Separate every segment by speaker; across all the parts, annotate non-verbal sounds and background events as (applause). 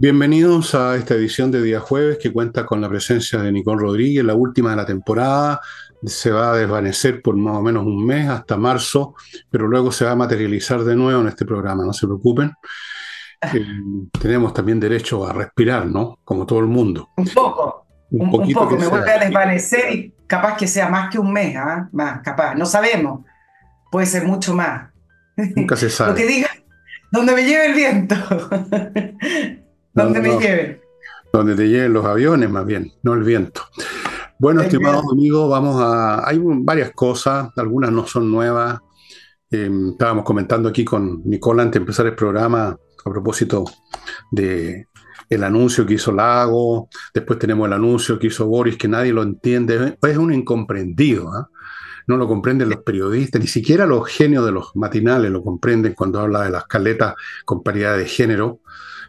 Speaker 1: Bienvenidos a esta edición de día jueves que cuenta con la presencia de Nicole Rodríguez, la última de la temporada. Se va a desvanecer por más o menos un mes hasta marzo, pero luego se va a materializar de nuevo en este programa, no se preocupen. Eh, tenemos también derecho a respirar, ¿no? Como todo el mundo.
Speaker 2: Un poco. Un, poco, me voy a desvanecer y capaz que sea más que un mes, ¿ah? Más, capaz. No sabemos. Puede ser mucho más.
Speaker 1: Nunca se (laughs) sabe.
Speaker 2: Lo que diga, donde me lleve el viento. Donde me lleven.
Speaker 1: Donde te lleven los aviones, más bien, no el viento. Bueno, estimados amigos, vamos a. Hay varias cosas, algunas no son nuevas. Em, estábamos comentando aquí con Nicola antes de empezar el programa a propósito de el anuncio que hizo Lago, después tenemos el anuncio que hizo Boris, que nadie lo entiende, es un incomprendido, ¿ah? no lo comprenden los periodistas, ni siquiera los genios de los matinales lo comprenden cuando habla de las caletas con paridad de género.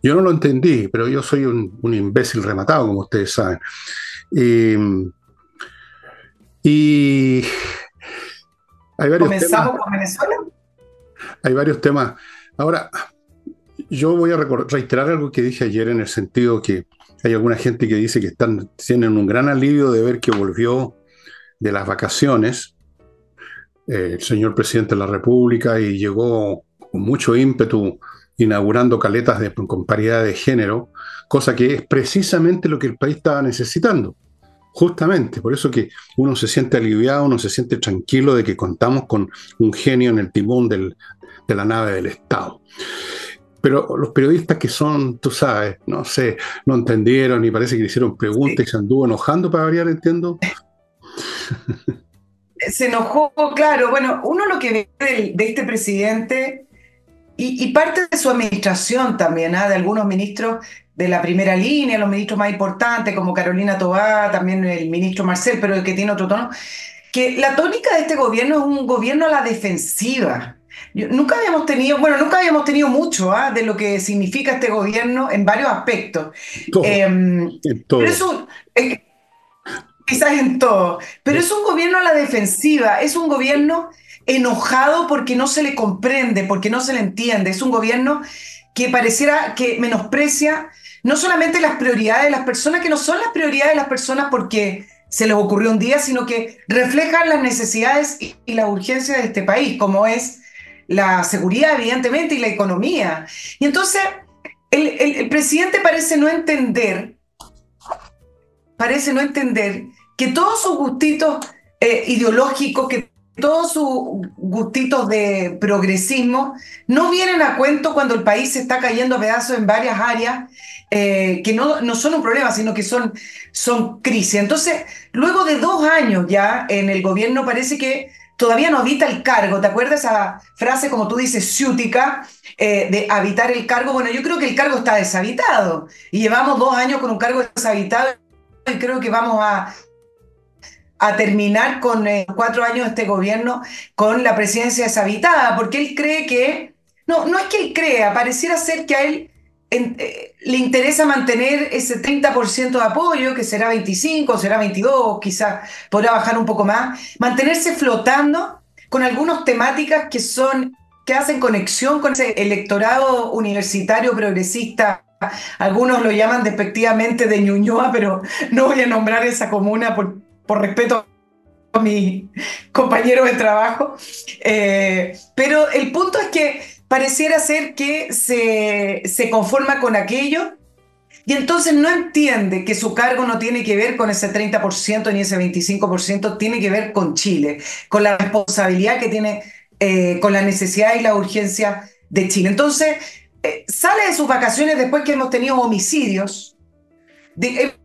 Speaker 1: Yo no lo entendí, pero yo soy un, imbécil rematado, como ustedes saben. y
Speaker 2: hay varios ¿Comenzamos con Venezuela?
Speaker 1: Hay varios temas. Ahora, yo voy a reiterar algo que dije ayer en el sentido que hay alguna gente que dice que están, tienen un gran alivio de ver que volvió de las vacaciones eh, el señor presidente de la República y llegó con mucho ímpetu inaugurando caletas de, con paridad de género, cosa que es precisamente lo que el país estaba necesitando. Justamente, por eso que uno se siente aliviado, uno se siente tranquilo de que contamos con un genio en el timón de la nave del Estado. Pero los periodistas que son, tú sabes, no sé, no entendieron y parece que le hicieron preguntas y se anduvo enojando para variar, entiendo. (laughs)
Speaker 2: Se enojó, claro. Bueno, uno lo que ve de este presidente y, parte de su administración también, ¿ah? de algunos ministros de la primera línea, los ministros más importantes como Carolina Tobá, también el ministro Marcel, pero el que tiene otro tono, que la tónica de este gobierno es un gobierno a la defensiva. nunca habíamos tenido, bueno, nunca habíamos tenido mucho ¿ah? de lo que significa este gobierno en varios aspectos. Em, pero es un, quizás en todo, pero es un gobierno a la defensiva, es un gobierno enojado porque no se le comprende, porque no se le entiende. Es un gobierno que pareciera que menosprecia no solamente las prioridades de las personas, que no son las prioridades de las personas porque se les ocurrió un día, sino que reflejan las necesidades y, las urgencias de este país, como es la seguridad, evidentemente, y la economía. Y entonces, el, presidente parece no entender, parece no entender que todos sus gustitos eh, ideológicos, que todos sus gustitos de progresismo no vienen a cuento cuando el país se está cayendo a pedazos en varias áreas eh, que no, no son un problema, sino que son, son crisis. Entonces, luego de dos años ya en el gobierno parece que todavía no habita el cargo. ¿Te acuerdas esa frase, como tú dices, ciútica, eh, de habitar el cargo? Bueno, yo creo que el cargo está deshabitado y llevamos dos años con un cargo deshabitado y creo que vamos a a terminar con eh, cuatro años de este gobierno con la presidencia deshabitada, porque él cree que, no, no es que él crea, pareciera ser que a él eh, le interesa mantener ese 30% de apoyo, que será 25, será 22, quizás podrá bajar un poco más, mantenerse flotando con algunas temáticas que son que hacen conexión con ese electorado universitario progresista. Algunos lo llaman despectivamente de Ñuñoa, pero no voy a nombrar esa comuna por, por respeto a mi compañero de trabajo. Eh, pero el punto es que pareciera ser que se, se conforma con aquello y entonces no entiende que su cargo no tiene que ver con ese 30% ni ese 25%, tiene que ver con Chile, con la responsabilidad que tiene, eh, con la necesidad y la urgencia de Chile. Entonces, eh, sale de sus vacaciones después que hemos tenido homicidios,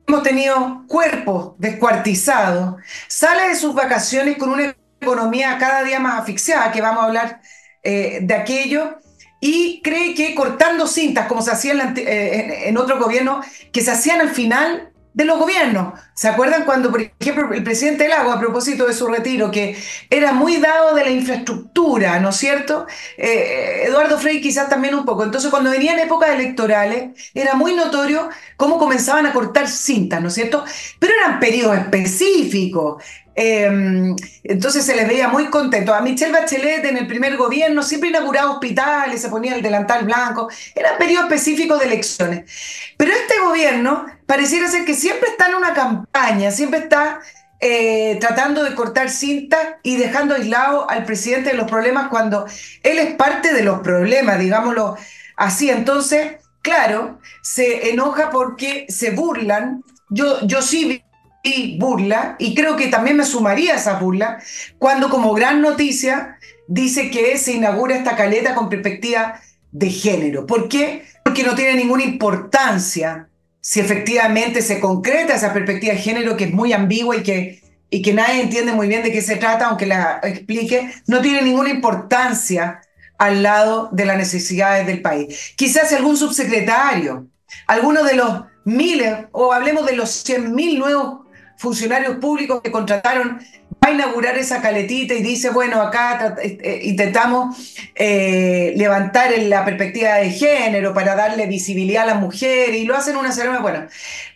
Speaker 2: hemos tenido cuerpos descuartizados, sale de sus vacaciones con una economía cada día más asfixiada, que vamos a hablar eh, de aquello, y cree que cortando cintas, como se hacía en, eh, en otro gobierno, que se hacían al final de los gobiernos. ¿Se acuerdan cuando, por ejemplo, el presidente Lago, a propósito de su retiro, que era muy dado de la infraestructura, ¿no es cierto? Eh, Eduardo Frei quizás también un poco. Entonces, cuando venían épocas electorales, era muy notorio cómo comenzaban a cortar cintas, ¿no es cierto? Pero eran periodos específicos. Em, entonces se les veía muy contento. A Michelle Bachelet en el primer gobierno siempre inauguraba hospitales, se ponía el delantal blanco, era periodo específico de elecciones. Pero este gobierno pareciera ser que siempre está en una campaña, siempre está eh, tratando de cortar cinta y dejando aislado al presidente de los problemas cuando él es parte de los problemas, digámoslo así. Entonces, claro, se enoja porque se burlan. Yo, yo sí y burla, y creo que también me sumaría a esa burla, cuando como gran noticia dice que se inaugura esta caleta con perspectiva de género. ¿Por qué? Porque no tiene ninguna importancia si efectivamente se concreta esa perspectiva de género que es muy ambigua y que, y que nadie entiende muy bien de qué se trata, aunque la explique, no tiene ninguna importancia al lado de las necesidades del país. Quizás algún subsecretario, alguno de los miles, o hablemos de los 100.000 nuevos funcionarios públicos que contrataron va a inaugurar esa caletita y dice, bueno, acá eh, eh, intentamos eh, levantar la perspectiva de género para darle visibilidad a la mujer y lo hacen una ceremonia, bueno,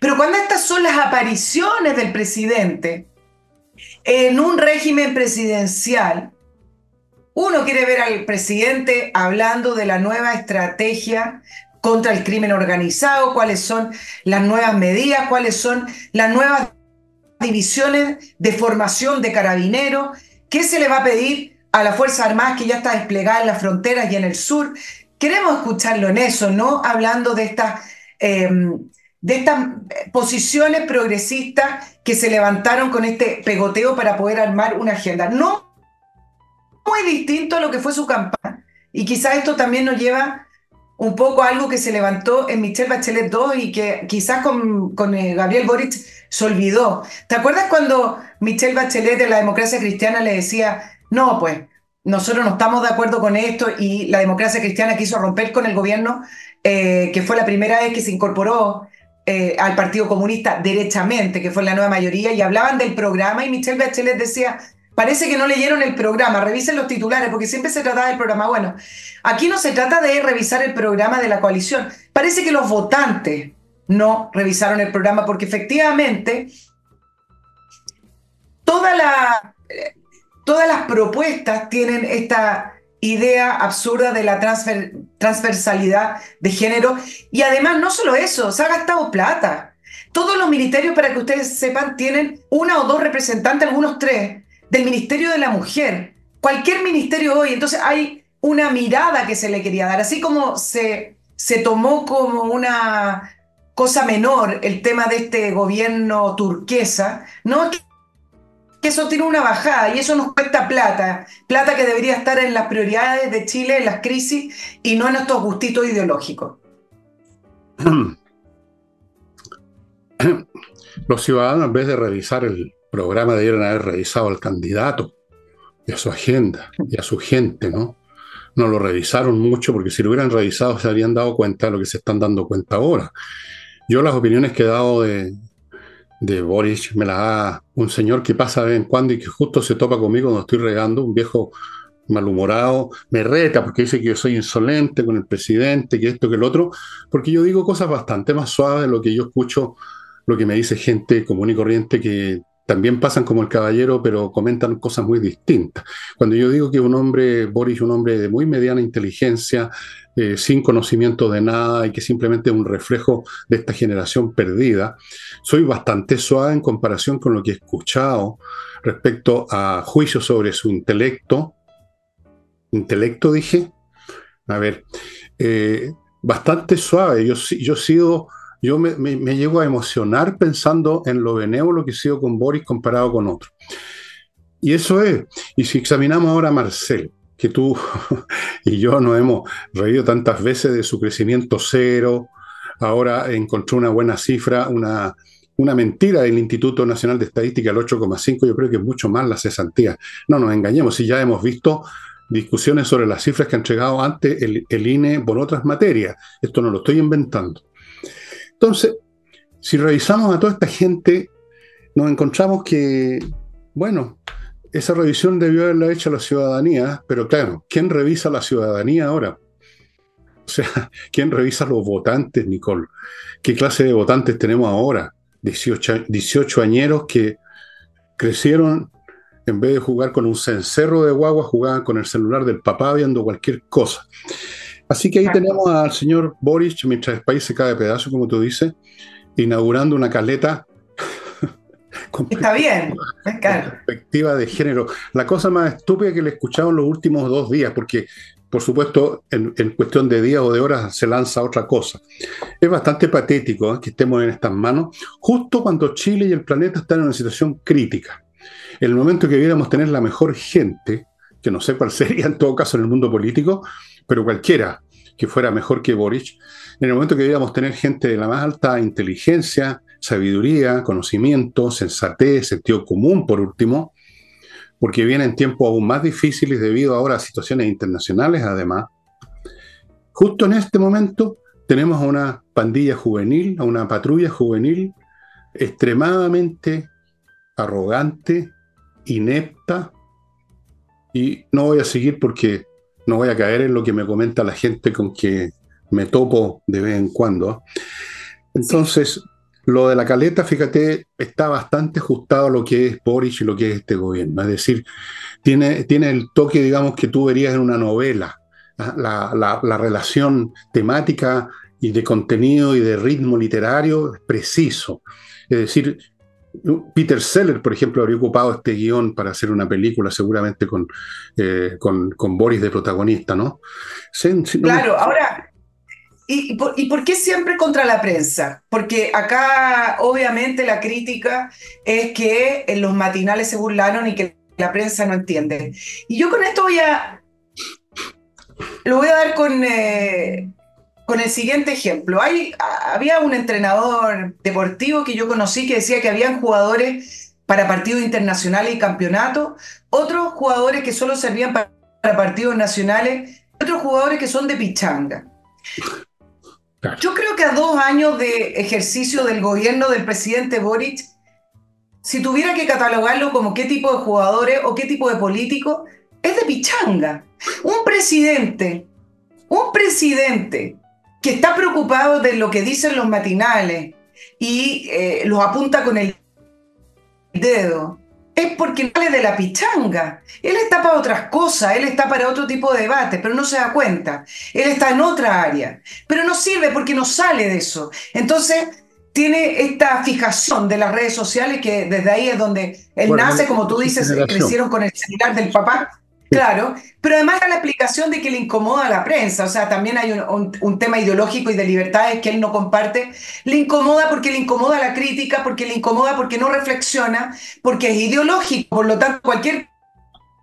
Speaker 2: pero cuando estas son las apariciones del presidente en un régimen presidencial, uno quiere ver al presidente hablando de la nueva estrategia contra el crimen organizado, cuáles son las nuevas medidas, cuáles son las nuevas divisiones de formación de carabineros, qué se le va a pedir a la Fuerza Armada que ya está desplegada en las fronteras y en el sur. Queremos escucharlo en eso, no hablando de estas, em, de estas posiciones progresistas que se levantaron con este pegoteo para poder armar una agenda. No muy distinto a lo que fue su campaña. Y quizás esto también nos lleva un poco a algo que se levantó en Michelle Bachelet 2 y que quizás con, con eh, Gabriel Boric se olvidó. ¿Te acuerdas cuando Michelle Bachelet de la democracia cristiana le decía, no, pues nosotros no estamos de acuerdo con esto y la democracia cristiana quiso romper con el gobierno, eh, que fue la primera vez que se incorporó eh, al Partido Comunista derechamente, que fue la nueva mayoría, y hablaban del programa y Michelle Bachelet decía, parece que no leyeron el programa, revisen los titulares, porque siempre se trataba del programa. Bueno, aquí no se trata de revisar el programa de la coalición, parece que los votantes no revisaron el programa porque efectivamente todas las propuestas tienen esta idea absurda de la transversalidad de género y además no solo eso, se ha gastado plata. Todos los ministerios, para que ustedes sepan, tienen una o dos representantes, algunos tres, del Ministerio de la Mujer. Cualquier ministerio hoy, entonces hay una mirada que se le quería dar, así como se, se tomó como una cosa menor el tema de este gobierno turquesa, ¿no? Que eso tiene una bajada y eso nos cuesta plata, plata que debería estar en las prioridades de Chile, en las crisis y no en estos gustitos ideológicos. (clears throat)
Speaker 1: Los ciudadanos, en vez de revisar el programa, debieron haber revisado al candidato y a su agenda y a su gente, ¿no? No lo revisaron mucho porque si lo hubieran revisado se habrían dado cuenta de lo que se están dando cuenta ahora. Yo las opiniones que he dado de, de Boris me las da un señor que pasa de vez en cuando y que justo se topa conmigo cuando estoy regando, un viejo malhumorado, me reta porque dice que yo soy insolente con el presidente, que esto, que el otro, porque yo digo cosas bastante más suaves de lo que yo escucho, lo que me dice gente común y corriente que también pasan como el caballero, pero comentan cosas muy distintas. Cuando yo digo que un hombre, Boris, un hombre de muy mediana inteligencia, eh, sin conocimiento de nada y que simplemente es un reflejo de esta generación perdida, soy bastante suave en comparación con lo que he escuchado respecto a juicios sobre su intelecto. ¿Intelecto dije? A ver, eh, bastante suave. Yo, yo he sido yo me, llego a emocionar pensando en lo benévolo que he sido con Boris comparado con otros. Y eso es. Y si examinamos ahora a Marcel, que tú (laughs) y yo nos hemos reído tantas veces de su crecimiento cero, ahora encontró una buena cifra, una, una mentira del Instituto Nacional de Estadística, el 8,5, yo creo que es mucho más la cesantía. No nos engañemos, si ya hemos visto discusiones sobre las cifras que ha entregado antes el, el INE por otras materias. Esto no lo estoy inventando. Entonces, si revisamos a toda esta gente, nos encontramos que, bueno, esa revisión debió haberla hecho la ciudadanía, pero claro, ¿quién revisa la ciudadanía ahora? O sea, (laughs) ¿quién revisa los votantes, Nicole? ¿Qué clase de votantes tenemos ahora? 18, 18 añeros que crecieron en vez de jugar con un cencerro de guagua, jugaban con el celular del papá viendo cualquier cosa. Así que ahí tenemos al señor Boris, mientras el país se cae de pedazo, como tú dices, inaugurando una caleta. (laughs)
Speaker 2: Está bien,
Speaker 1: claro. perspectiva de género. La cosa más estúpida que le he escuchado en los últimos dos días, porque por supuesto, en, cuestión de días o de horas se lanza otra cosa. Es bastante patético ¿eh? que estemos en estas manos, justo cuando Chile y el planeta están en una situación crítica. En el momento que debiéramos tener la mejor gente, que no sé cuál (laughs) sería en todo caso en el mundo político, pero cualquiera que fuera mejor que Boric, en el momento que debiéramos tener gente de la más alta inteligencia, sabiduría, conocimiento, sensatez, sentido común, por último, porque vienen tiempos aún más difíciles debido ahora a situaciones internacionales, además. Justo en este momento tenemos a una pandilla juvenil, a una patrulla juvenil extremadamente arrogante, inepta, y no voy a seguir porque no voy a caer en lo que me comenta la gente con que me topo de vez en cuando. Entonces, lo de la caleta, fíjate, está bastante ajustado a lo que es Boris y lo que es este gobierno. Es decir, tiene, tiene el toque, digamos, que tú verías en una novela. ¿ah? La, relación temática y de contenido y de ritmo literario es preciso. Es decir, Peter Seller, por ejemplo, habría ocupado este guion para hacer una película, seguramente con, eh, con, Boris de protagonista, ¿no?
Speaker 2: claro, ahora, ¿Y, por, qué siempre contra la prensa? Porque acá obviamente la crítica es que en los matinales se burlaron y que la prensa no entiende. Y yo con esto voy a... Lo voy a dar con, eh, con el siguiente ejemplo. Hay, había un entrenador deportivo que yo conocí que decía que habían jugadores para partidos internacionales y campeonatos, otros jugadores que solo servían para, para partidos nacionales, otros jugadores que son de pichanga. Yo creo que a dos años de ejercicio del gobierno del presidente Boric, si tuviera que catalogarlo como qué tipo de jugadores o qué tipo de político, es de pichanga. Un presidente, un presidente que está preocupado de lo que dicen los matinales y eh, los apunta con el dedo, es porque no sale de la pichanga. Él está para otras cosas, él está para otro tipo de debate, pero no se da cuenta. Él está en otra área, pero no sirve porque no sale de eso. Entonces, tiene esta fijación de las redes sociales que desde ahí es donde él nace, como tú dices, crecieron con el celular del papá. Claro, pero además la explicación de que le incomoda a la prensa, o sea, también hay un, tema ideológico y de libertades que él no comparte, le incomoda porque le incomoda la crítica, porque le incomoda porque no reflexiona, porque es ideológico, por lo tanto, cualquier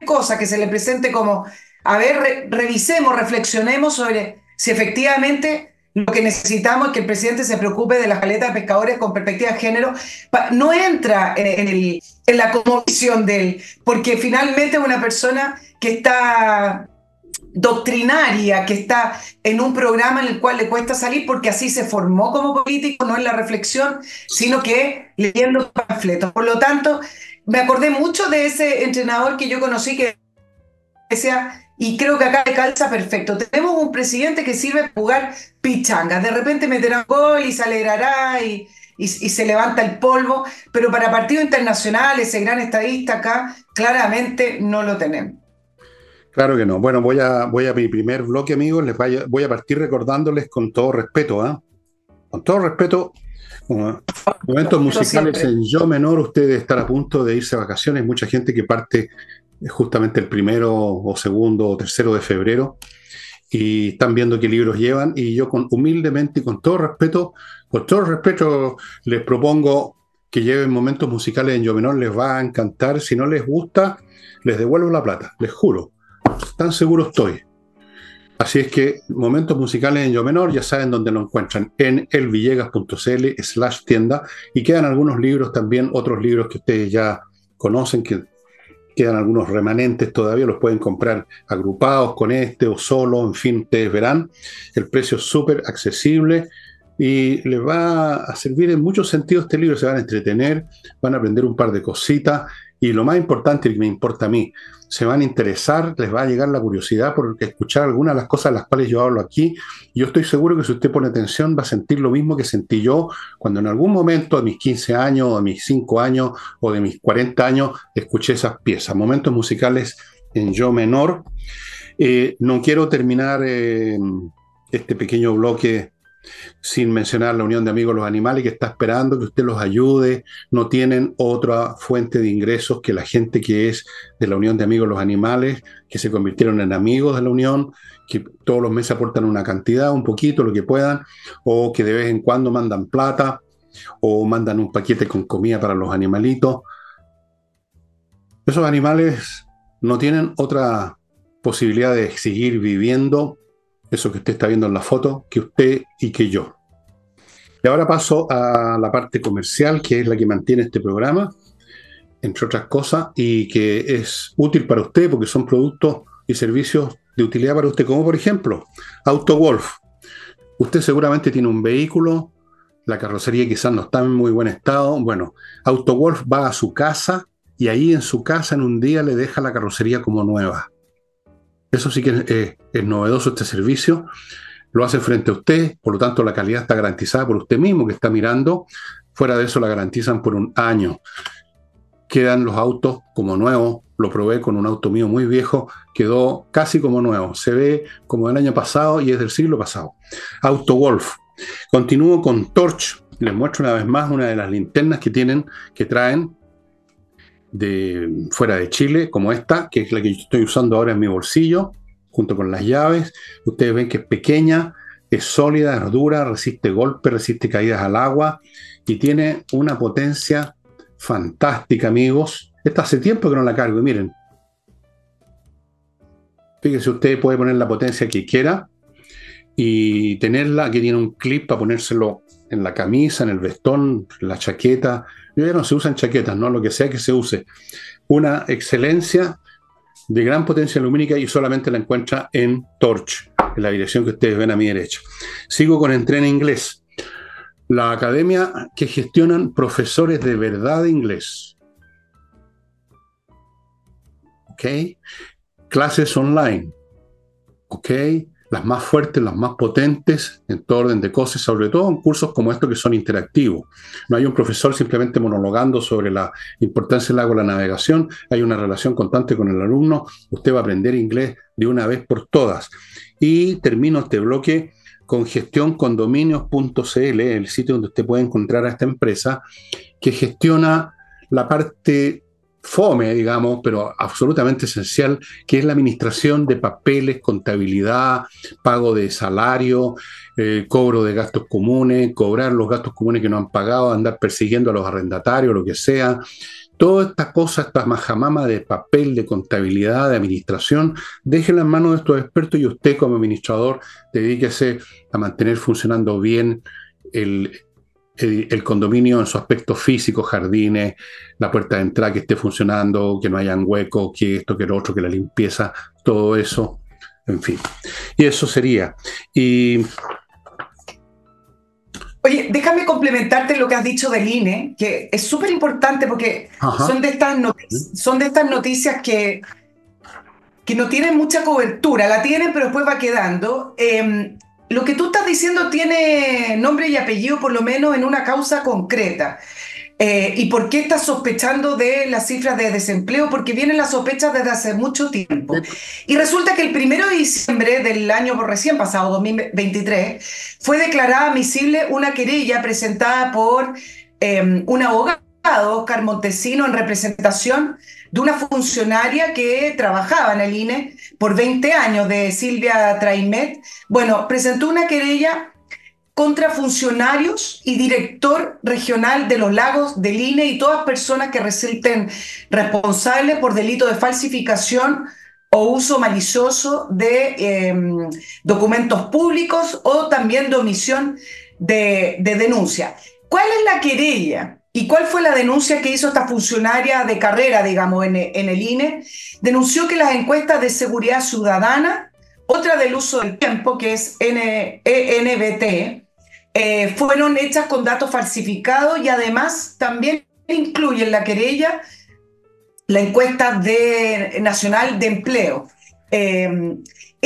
Speaker 2: cosa que se le presente como, a ver, revisemos, reflexionemos sobre si efectivamente lo que necesitamos es que el presidente se preocupe de las caletas de pescadores con perspectiva de género. No entra en, el, en la convicción de él, porque finalmente es una persona que está doctrinaria, que está en un programa en el cual le cuesta salir porque así se formó como político, no en la reflexión, sino que leyendo panfletos. Por lo tanto, me acordé mucho de ese entrenador que yo conocí que decía, y creo que acá le calza perfecto. Tenemos un presidente que sirve para jugar pichangas. De repente meterá un gol y se alegrará y, y, se levanta el polvo, pero para partido internacional, ese gran estadista acá, claramente no lo tenemos.
Speaker 1: Claro que no. Bueno, voy a, voy a mi primer bloque, amigos. Les voy a partir recordándoles con todo respeto, ¿ah? Con todo respeto, momentos musicales en yo menor, ustedes están a punto de irse a vacaciones. Mucha gente que parte justamente el primero o segundo o tercero de febrero y están viendo qué libros llevan y yo con humildemente y con todo respeto, con todo respeto les propongo que lleven momentos musicales en yo menor, les va a encantar, si no les gusta, les devuelvo la plata, les juro, tan seguro estoy. Así es que momentos musicales en yo menor ya saben dónde lo encuentran, en elvillegas.cl slash tienda y quedan algunos libros también, otros libros que ustedes ya conocen, que quedan algunos remanentes todavía, los pueden comprar agrupados con este o solo, en fin, ustedes verán. El precio es súper accesible y les va a servir en muchos sentidos este libro, se van a entretener, van a aprender un par de cositas y lo más importante, que me importa a mí, se van a interesar, les va a llegar la curiosidad por escuchar algunas de las cosas de las cuales yo hablo aquí. Yo estoy seguro que si usted pone atención va a sentir lo mismo que sentí yo cuando en algún momento de mis 15 años, o de mis 5 años, o de mis 40 años, escuché esas piezas, momentos musicales en yo menor. Eh, no quiero terminar eh, este pequeño bloque sin mencionar la Unión de Amigos de los Animales, que está esperando que usted los ayude. No tienen otra fuente de ingresos que la gente que es de la Unión de Amigos de los Animales, que se convirtieron en amigos de la Unión, que todos los meses aportan una cantidad, un poquito, lo que puedan, o que de vez en cuando mandan plata, o mandan un paquete con comida para los animalitos. Esos animales no tienen otra posibilidad de seguir viviendo eso que usted está viendo en la foto, que usted y que yo. Y ahora paso a la parte comercial, que es la que mantiene este programa, entre otras cosas, y que es útil para usted porque son productos y servicios de utilidad para usted, como por ejemplo, AutoWolf. Usted seguramente tiene un vehículo, la carrocería quizás no está en muy buen estado. Bueno, AutoWolf va a su casa y ahí en su casa en un día le deja la carrocería como nueva. Eso sí que es, novedoso este servicio. Lo hace frente a usted, por lo tanto la calidad está garantizada por usted mismo que está mirando. Fuera de eso la garantizan por un año. Quedan los autos como nuevos. Lo probé con un auto mío muy viejo. Quedó casi como nuevo. Se ve como del año pasado y es del siglo pasado. Auto Wolf. Continúo con Torch. Les muestro una vez más una de las linternas que tienen, que traen de fuera de Chile, como esta, que es la que yo estoy usando ahora en mi bolsillo, junto con las llaves. Ustedes ven que es pequeña, es sólida, es dura, resiste golpes, resiste caídas al agua y tiene una potencia fantástica, amigos. Esta hace tiempo que no la cargo y miren. Fíjense, usted puede poner la potencia que quiera y tenerla, que tiene un clip para ponérselo en la camisa, en el vestón, la chaqueta, ya no se usan chaquetas, ¿no? Lo que sea que se use. Una excelencia de gran potencia lumínica y solamente la encuentra en Torch, en la dirección que ustedes ven a mi derecha. Sigo con Entrena Inglés. La academia que gestionan profesores de verdad de inglés. ¿Ok? Clases online. ¿Ok? Las más fuertes, las más potentes en todo orden de cosas, sobre todo en cursos como estos que son interactivos. No hay un profesor simplemente monologando sobre la importancia del agua la navegación, hay una relación constante con el alumno, usted va a aprender inglés de una vez por todas. Y termino este bloque con gestioncondominios.cl, el sitio donde usted puede encontrar a esta empresa que gestiona la parte fome, digamos, pero absolutamente esencial, que es la administración de papeles, contabilidad, pago de salario, eh, cobro de gastos comunes, cobrar los gastos comunes que no han pagado, andar persiguiendo a los arrendatarios, lo que sea. Toda esta cosa, esta majamama de papel, de contabilidad, de administración, déjenla en manos de estos expertos y usted como administrador dedíquese a mantener funcionando bien el, el, condominio en su aspecto físico, jardines, la puerta de entrada que esté funcionando, que no hayan huecos, que esto, que lo otro, que la limpieza, todo eso, en fin. Y eso sería. Y.
Speaker 2: Oye, déjame complementarte lo que has dicho del INE, que es súper importante porque son de, estas son de estas noticias que, que no tienen mucha cobertura, la tienen pero después va quedando. Em, lo que tú estás diciendo tiene nombre y apellido, por lo menos en una causa concreta. Eh, ¿Y por qué estás sospechando de las cifras de desempleo? Porque vienen las sospechas desde hace mucho tiempo. Y resulta que el primero de diciembre del año recién pasado, 2023, fue declarada admisible una querella presentada por eh, un abogado, Oscar Montesino, en representación de una funcionaria que trabajaba en el INE por 20 años, de Silvia Traimet. Bueno, presentó una querella contra funcionarios y director regional de los lagos del INE y todas personas que resulten responsables por delito de falsificación o uso malicioso de em, documentos públicos o también de omisión de, de denuncia. ¿Cuál es la querella? ¿Y cuál fue la denuncia que hizo esta funcionaria de carrera, digamos, en, el INE? Denunció que las encuestas de seguridad ciudadana, otra del uso del tiempo, que es ENBT, eh, fueron hechas con datos falsificados y además también incluyen la querella la encuesta de, nacional de empleo. Eh,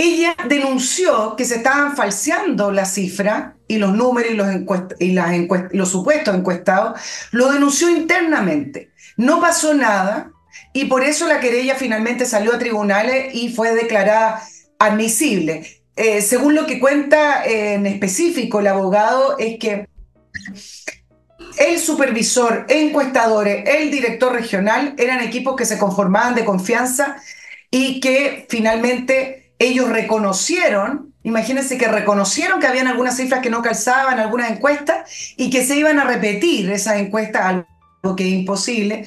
Speaker 2: ella denunció que se estaban falseando la cifra y los números y los, y las los supuestos encuestados, lo denunció internamente. No pasó nada y por eso la querella finalmente salió a tribunales y fue declarada admisible. Eh, según lo que cuenta en específico el abogado, es que el supervisor, encuestadores, el director regional eran equipos que se conformaban de confianza y que finalmente ellos reconocieron, imagínense que reconocieron que habían algunas cifras que no calzaban, algunas encuestas, y que se iban a repetir esas encuestas, algo que es imposible,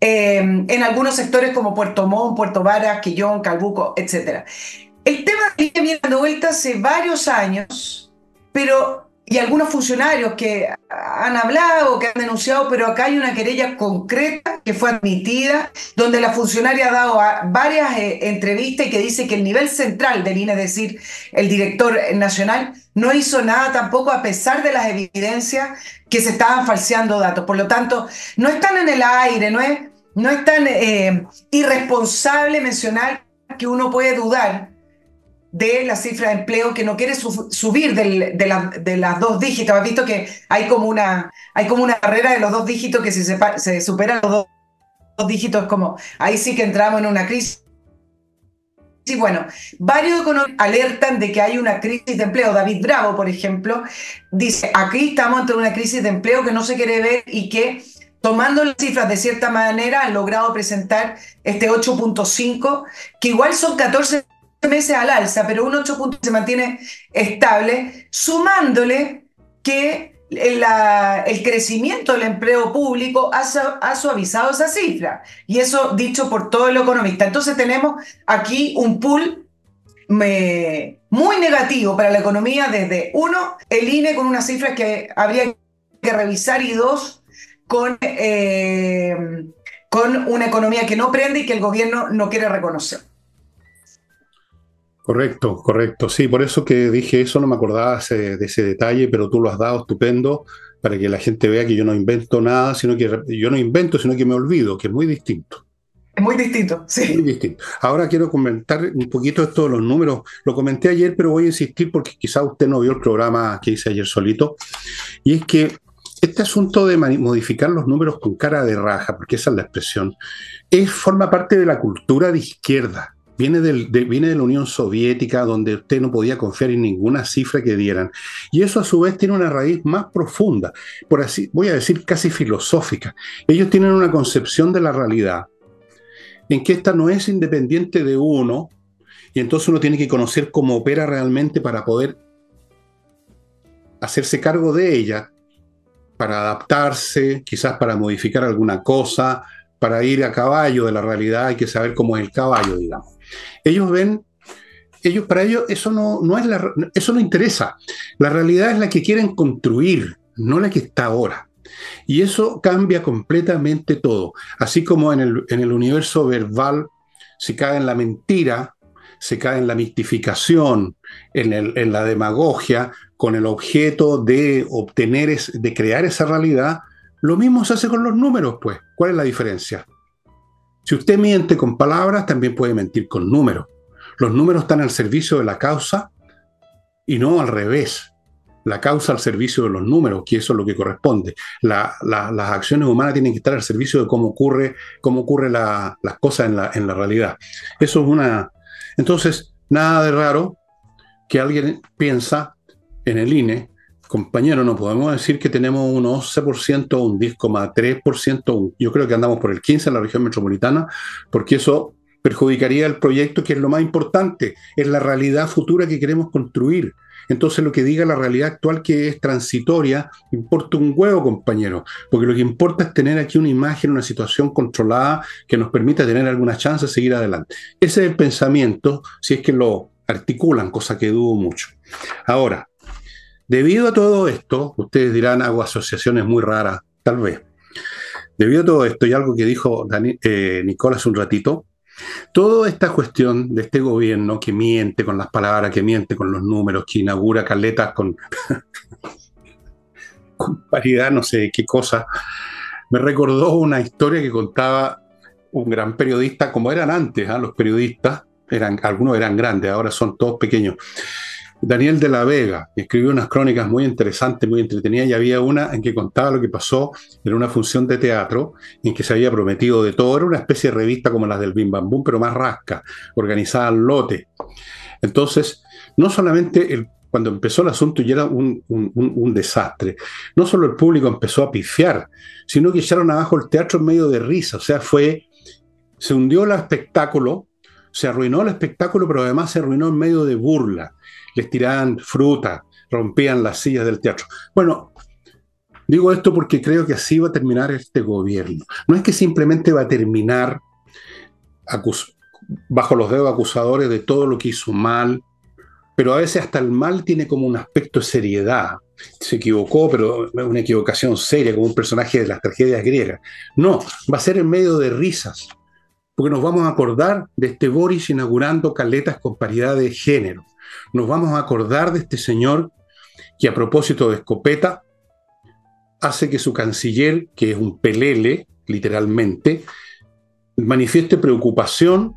Speaker 2: eh, en algunos sectores como Puerto Montt, Puerto Varas, Quillón, Calbuco, etc. El tema viene dando vuelta hace varios años, pero y algunos funcionarios que han hablado, que han denunciado, pero acá hay una querella concreta que fue admitida, donde la funcionaria ha dado varias eh, entrevistas y que dice que el nivel central del INE, es decir, el director nacional, no hizo nada tampoco a pesar de las evidencias que se estaban falseando datos. Por lo tanto, no están en el aire, no es, no es tan eh, irresponsable mencionar que uno puede dudar de la cifra de empleo que no quiere subir de, de, las dos dígitos. Has visto que hay como una, hay como una barrera de los dos dígitos que si se, se superan los dos, dígitos, como ahí sí que entramos en una crisis. Sí, bueno, varios alertan de que hay una crisis de empleo. David Bravo, por ejemplo, dice, aquí estamos ante una crisis de empleo que no se quiere ver y que tomando las cifras de cierta manera han logrado presentar este 8.5, que igual son 14 meses al alza, pero un 8 puntos se mantiene estable, sumándole que el crecimiento del empleo público ha, suavizado esa cifra. Y eso dicho por todo el economista. Entonces tenemos aquí un pool muy negativo para la economía desde, uno, el INE con unas cifras que habría que revisar y dos, eh, con una economía que no prende y que el gobierno no quiere reconocer.
Speaker 1: Correcto, correcto. Sí, por eso que dije eso, no me acordaba de ese detalle, pero tú lo has dado estupendo para que la gente vea que yo no invento nada, sino que yo no invento, sino que me olvido, que es muy distinto.
Speaker 2: Es muy distinto, sí.
Speaker 1: Muy distinto. Ahora quiero comentar un poquito esto de los números. Lo comenté ayer, pero voy a insistir porque quizá usted no vio el programa que hice ayer solito. Y es que este asunto de modificar los números con cara de raja, porque esa es la expresión, es, forma parte de la cultura de izquierda Viene, del, de, viene de la Unión Soviética, donde usted no podía confiar en ninguna cifra que dieran. Y eso a su vez tiene una raíz más profunda, por así, voy a decir casi filosófica. Ellos tienen una concepción de la realidad en que esta no es independiente de uno, y entonces uno tiene que conocer cómo opera realmente para poder hacerse cargo de ella, para adaptarse, quizás para modificar alguna cosa, para ir a caballo de la realidad hay que saber cómo es el caballo, digamos. Ellos ven, ellos, para ellos eso no, no es la, eso no interesa. La realidad es la que quieren construir, no la que está ahora. Y eso cambia completamente todo. Así como en el, en el universo verbal se cae en la mentira, se cae en la mistificación, en, el, en la demagogia, con el objeto de obtener, es, de crear esa realidad, lo mismo se hace con los números, pues. ¿Cuál es la diferencia? Si usted miente con palabras, también puede mentir con números. Los números están al servicio de la causa y no al revés. La causa al servicio de los números, que eso es lo que corresponde. las acciones humanas tienen que estar al servicio de cómo ocurre, cómo ocurre las cosas en la, en la realidad. Eso es una. Entonces, nada de raro que alguien piensa en el INE compañero, no podemos decir que tenemos un 11%, un 10,3%, yo creo que andamos por el 15% en la región metropolitana, porque eso perjudicaría el proyecto, que es lo más importante, es la realidad futura que queremos construir. Entonces lo que diga la realidad actual que es transitoria, importa un huevo, compañero, porque lo que importa es tener aquí una imagen, una situación controlada que nos permita tener alguna chance de seguir adelante. Ese es el pensamiento, si es que lo articulan, cosa que dudo mucho. Ahora, Debido a todo esto, ustedes dirán, hago asociaciones muy raras, tal vez. Debido a todo esto y algo que dijo eh, Nicolás un ratito, toda esta cuestión de este gobierno que miente con las palabras, que miente con los números, que inaugura caletas con, (laughs) con paridad, no sé qué cosa, me recordó una historia que contaba un gran periodista, como eran antes, ¿ah? los periodistas, eran, algunos eran grandes, ahora son todos pequeños. Daniel de la Vega escribió unas crónicas muy interesantes, muy entretenidas, y había una en que contaba lo que pasó en una función de teatro en que se había prometido de todo. Era una especie de revista como las del Bim Bam Boom, pero más rasca, organizada al lote. Entonces, no solamente cuando empezó el asunto ya era un, un, desastre, no solo el público empezó a pifiar, sino que echaron abajo el teatro en medio de risa. O sea, fue, se hundió el espectáculo, se arruinó el espectáculo, pero además se arruinó en medio de burla les tiraban fruta, rompían las sillas del teatro. Bueno, digo esto porque creo que así va a terminar este gobierno. No es que simplemente va a terminar bajo los dedos acusadores de todo lo que hizo mal, pero a veces hasta el mal tiene como un aspecto de seriedad. Se equivocó, pero una equivocación seria, como un personaje de las tragedias griegas. No, va a ser en medio de risas, porque nos vamos a acordar de este Boris inaugurando caletas con paridad de género. Nos vamos a acordar de este señor que a propósito de escopeta hace que su canciller, que es un pelele, literalmente, manifieste preocupación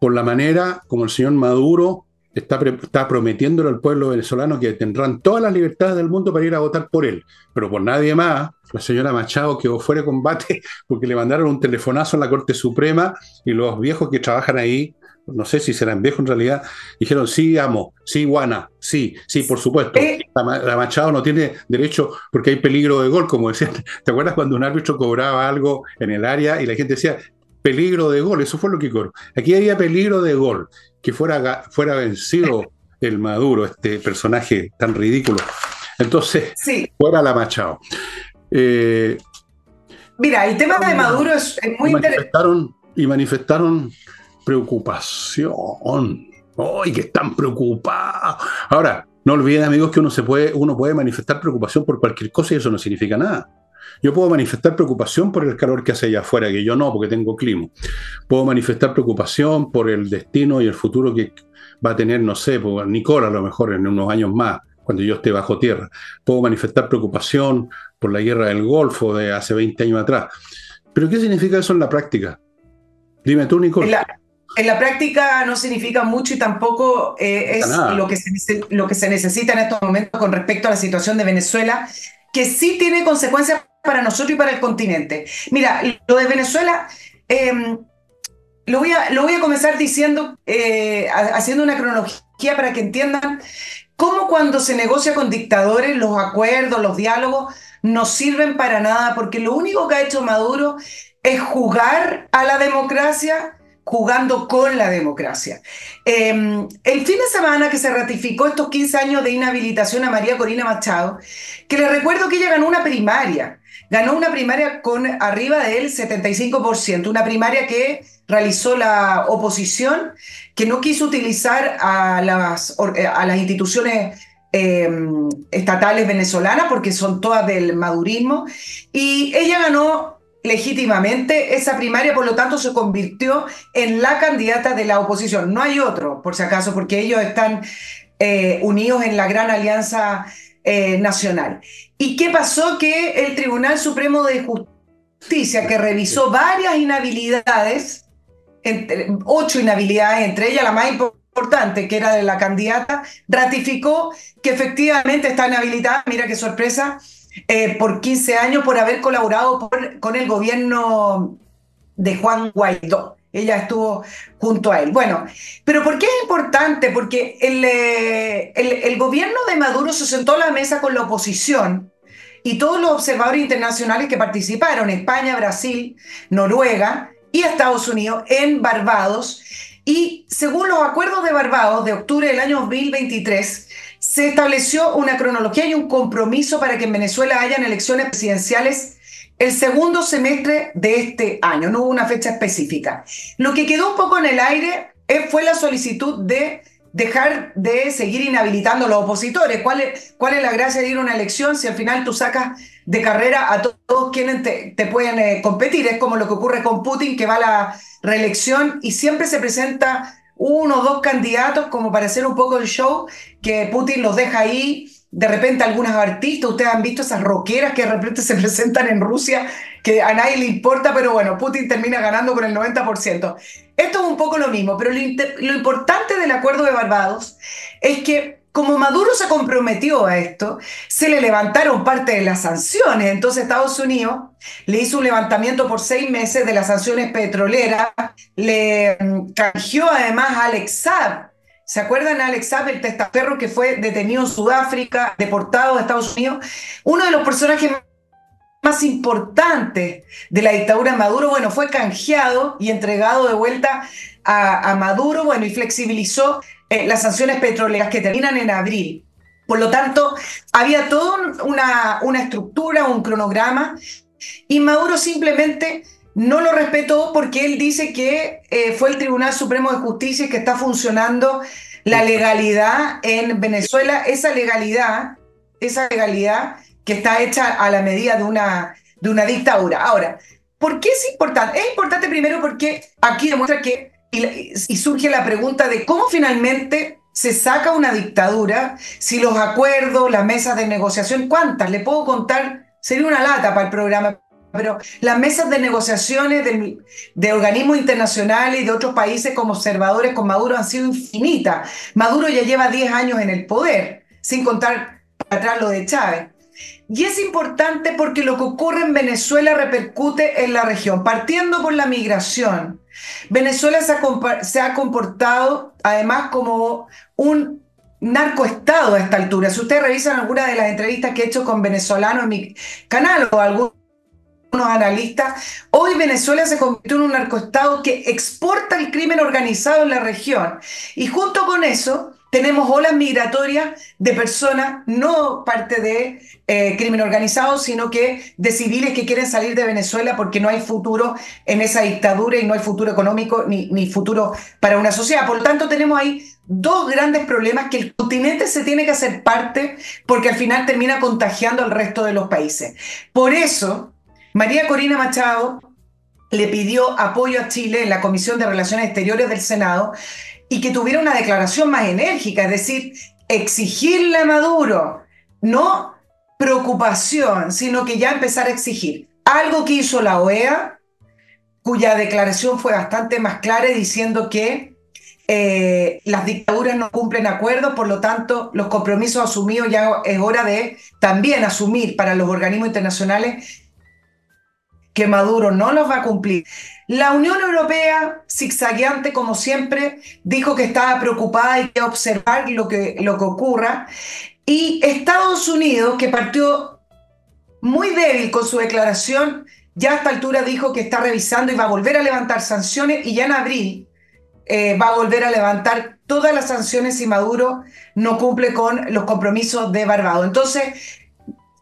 Speaker 1: por la manera como el señor Maduro está, está prometiéndole al pueblo venezolano que tendrán todas las libertades del mundo para ir a votar por él, pero por nadie más. La señora Machado quedó fuera de combate (laughs) porque le mandaron un telefonazo en la Corte Suprema y los viejos que trabajan ahí no sé si serán viejos en realidad, dijeron, sí, amo, sí, Guana, sí, sí, por supuesto. Eh. La, Machado no tiene derecho porque hay peligro de gol, como decían. (laughs) ¿Te acuerdas cuando un árbitro cobraba algo en el área y la gente decía, peligro de gol? Eso fue lo que cobró. Aquí había peligro de gol, que fuera, fuera vencido (laughs) el Maduro, este personaje tan ridículo. Entonces, fuera la Machado.
Speaker 2: Eh, Mira, el tema de Maduro es, muy
Speaker 1: interesante. Y manifestaron preocupación. ¡Ay, que están preocupados! Ahora, no olviden, amigos, que uno, se puede, uno puede manifestar preocupación por cualquier cosa y eso no significa nada. Yo puedo manifestar preocupación por el calor que hace allá afuera, que yo no, porque tengo clima. Puedo manifestar preocupación por el destino y el futuro que va a tener, no sé, por Nicola a lo mejor en unos años más, cuando yo esté bajo tierra. Puedo manifestar preocupación por la guerra del Golfo de hace 20 años atrás. Pero ¿qué significa eso en la práctica? Dime tú, Nicola.
Speaker 2: En la práctica no significa mucho y tampoco eh, es lo que, se, lo que se necesita en estos momentos con respecto a la situación de Venezuela, que sí tiene consecuencias para nosotros y para el continente. Mira, lo de Venezuela, em, lo, voy a, lo voy a comenzar diciendo, eh, haciendo una cronología para que entiendan cómo cuando se negocia con dictadores, los acuerdos, los diálogos, no sirven para nada, porque lo único que ha hecho Maduro es jugar a la democracia jugando con la democracia. Em, el fin de semana que se ratificó estos 15 años de inhabilitación a María Corina Machado, que le recuerdo que ella ganó una primaria, ganó una primaria con arriba del 75%, una primaria que realizó la oposición, que no quiso utilizar a las, a las instituciones em, estatales venezolanas porque son todas del madurismo, y ella ganó legítimamente esa primaria, por lo tanto, se convirtió en la candidata de la oposición. No hay otro, por si acaso, porque ellos están eh, unidos en la gran alianza eh, nacional. ¿Y qué pasó? Que el Tribunal Supremo de Justicia, que revisó varias inhabilidades, entre, ocho inhabilidades, entre ellas la más importante, que era de la candidata, ratificó que efectivamente está inhabilitada. Mira qué sorpresa eh, por 15 años por haber colaborado con el gobierno de Juan Guaidó. Ella estuvo junto a él. Bueno, pero ¿por qué es importante? Porque el, eh, el, gobierno de Maduro se sentó a la mesa con la oposición y todos los observadores internacionales que participaron, España, Brasil, Noruega y Estados Unidos, en Barbados. Y según los acuerdos de Barbados de octubre del año 2023, se estableció una cronología y un compromiso para que en Venezuela hayan elecciones presidenciales el segundo semestre de este año, no hubo una fecha específica. Lo que quedó un poco en el aire fue la solicitud de dejar de seguir inhabilitando a los opositores. ¿Cuál es, la gracia de ir a una elección si al final tú sacas de carrera a todos quienes te, pueden eh, competir? Es como lo que ocurre con Putin, que va a la reelección y siempre se presenta uno o dos candidatos como para hacer un poco el show, que Putin los deja ahí, de repente algunas artistas, ustedes han visto esas rockeras que de repente se (laughs) presentan en Rusia que a nadie le importa, pero bueno, Putin termina ganando con el 90%. Esto es un poco lo mismo, pero lo, lo importante del acuerdo de Barbados es que como Maduro se comprometió a esto, se le levantaron parte de las sanciones. Entonces Estados Unidos le hizo un levantamiento por seis meses de las sanciones petroleras, le mm, canjeó además a Alex Saab. ¿Se acuerdan de Alex Saab, el testaferro que fue detenido en Sudáfrica, deportado a Estados Unidos? Uno de los personajes más importantes de la dictadura de Maduro, bueno, fue canjeado y entregado de vuelta a, a Maduro, bueno, y flexibilizó eh, las sanciones petroleras que terminan en abril. Por lo tanto, había toda una, una estructura, un cronograma, y Maduro simplemente no lo respetó porque él dice que eh, fue el Tribunal Supremo de Justicia que está funcionando la legalidad en Venezuela, esa legalidad, esa legalidad que está hecha a la medida de una, de una dictadura. Ahora, ¿por qué es importante? Es importante primero porque aquí demuestra que y, surge la pregunta de cómo finalmente se saca una dictadura si los acuerdos, las mesas de negociación, ¿cuántas? Le puedo contar, sería una lata para el programa, pero las mesas de negociaciones de, organismos internacionales y de otros países como observadores con Maduro han sido infinitas. Maduro ya lleva 10 años en el poder, sin contar atrás lo de Chávez. Y es importante porque lo que ocurre en Venezuela repercute en la región, partiendo por la migración. Venezuela se ha, comportado además como un narcoestado a esta altura. Si ustedes revisan algunas de las entrevistas que he hecho con venezolanos en mi canal o algunos analistas, hoy Venezuela se convirtió en un narcoestado que exporta el crimen organizado en la región. Y junto con eso, tenemos olas migratorias de personas, no parte de eh, crimen organizado, sino que de civiles que quieren salir de Venezuela porque no hay futuro en esa dictadura y no hay futuro económico ni, ni futuro para una sociedad. Por lo tanto, tenemos ahí dos grandes problemas que el continente se tiene que hacer parte porque al final termina contagiando al resto de los países. Por eso, María Corina Machado le pidió apoyo a Chile en la Comisión de Relaciones Exteriores del Senado y que tuviera una declaración más enérgica, es decir, exigirle a Maduro, no preocupación, sino que ya empezar a exigir. Algo que hizo la OEA, cuya declaración fue bastante más clara diciendo que eh, las dictaduras no cumplen acuerdos, por lo tanto los compromisos asumidos ya es hora de también asumir para los organismos internacionales que Maduro no los va a cumplir. La Unión Europea, zigzagueante como siempre, dijo que estaba preocupada y que observar lo que, lo que ocurra. Y Estados Unidos, que partió muy débil con su declaración, ya a esta altura dijo que está revisando y va a volver a levantar sanciones y ya en abril eh, va a volver a levantar todas las sanciones si Maduro no cumple con los compromisos de Barbados. Entonces,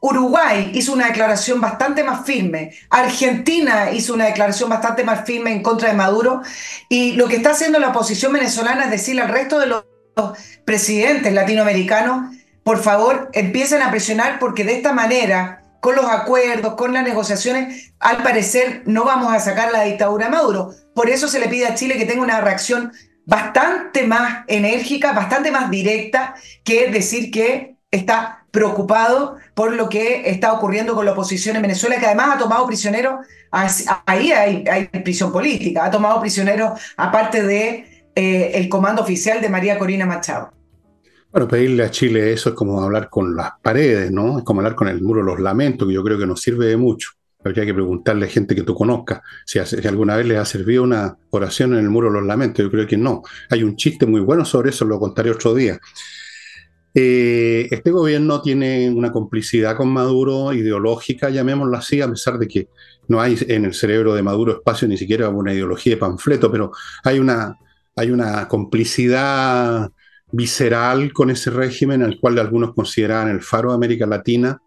Speaker 2: Uruguay hizo una declaración bastante más firme, Argentina hizo una declaración bastante más firme en contra de Maduro y lo que está haciendo la oposición venezolana es decirle al resto de los presidentes latinoamericanos, por favor, empiecen a presionar porque de esta manera, con los acuerdos, con las negociaciones, al parecer no vamos a sacar la dictadura de Maduro. Por eso se le pide a Chile que tenga una reacción bastante más enérgica, bastante más directa que decir que está preocupado por lo que está ocurriendo con la oposición en Venezuela, que además ha tomado prisioneros, ahí hay, prisión política, ha tomado prisioneros aparte de eh, el comando oficial de María Corina Machado.
Speaker 1: Bueno, pedirle a Chile eso es como hablar con las paredes, ¿no? Es como hablar con el muro de los lamentos, que yo creo que nos sirve de mucho. Habría que preguntarle a gente que tú conozcas si, alguna vez les ha servido una oración en el muro los lamentos. Yo creo que no. Hay un chiste muy bueno sobre eso, lo contaré otro día. Eh, este gobierno tiene una complicidad con Maduro ideológica, llamémoslo así, a pesar de que no hay en el cerebro de Maduro espacio ni siquiera una ideología de panfleto, pero hay una, hay una complicidad visceral con ese régimen, al cual algunos consideran el faro de América Latina.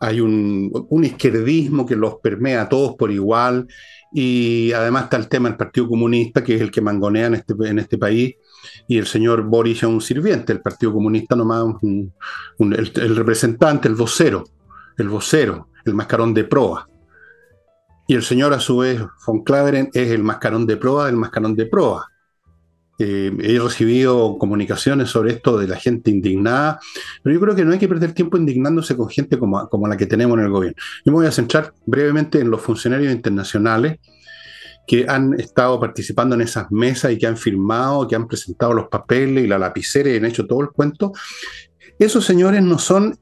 Speaker 1: Hay un, un izquierdismo que los permea a todos por igual y además está el tema del Partido Comunista, que es el que mangonea en este, en este país y el señor Boris es un sirviente, el Partido Comunista nomás el, representante, el vocero, el vocero, el mascarón de proa. Y el señor a su vez, von Claveren, es el mascarón de proa del mascarón de proa. Eh, he recibido comunicaciones sobre esto de la gente indignada, pero yo creo que no hay que perder tiempo indignándose con gente como, como la que tenemos en el gobierno. Yo me voy a centrar brevemente en los funcionarios internacionales que han estado participando en esas mesas y que han firmado, que han presentado los papeles y la lapicera y han hecho todo el cuento. Esos señores no son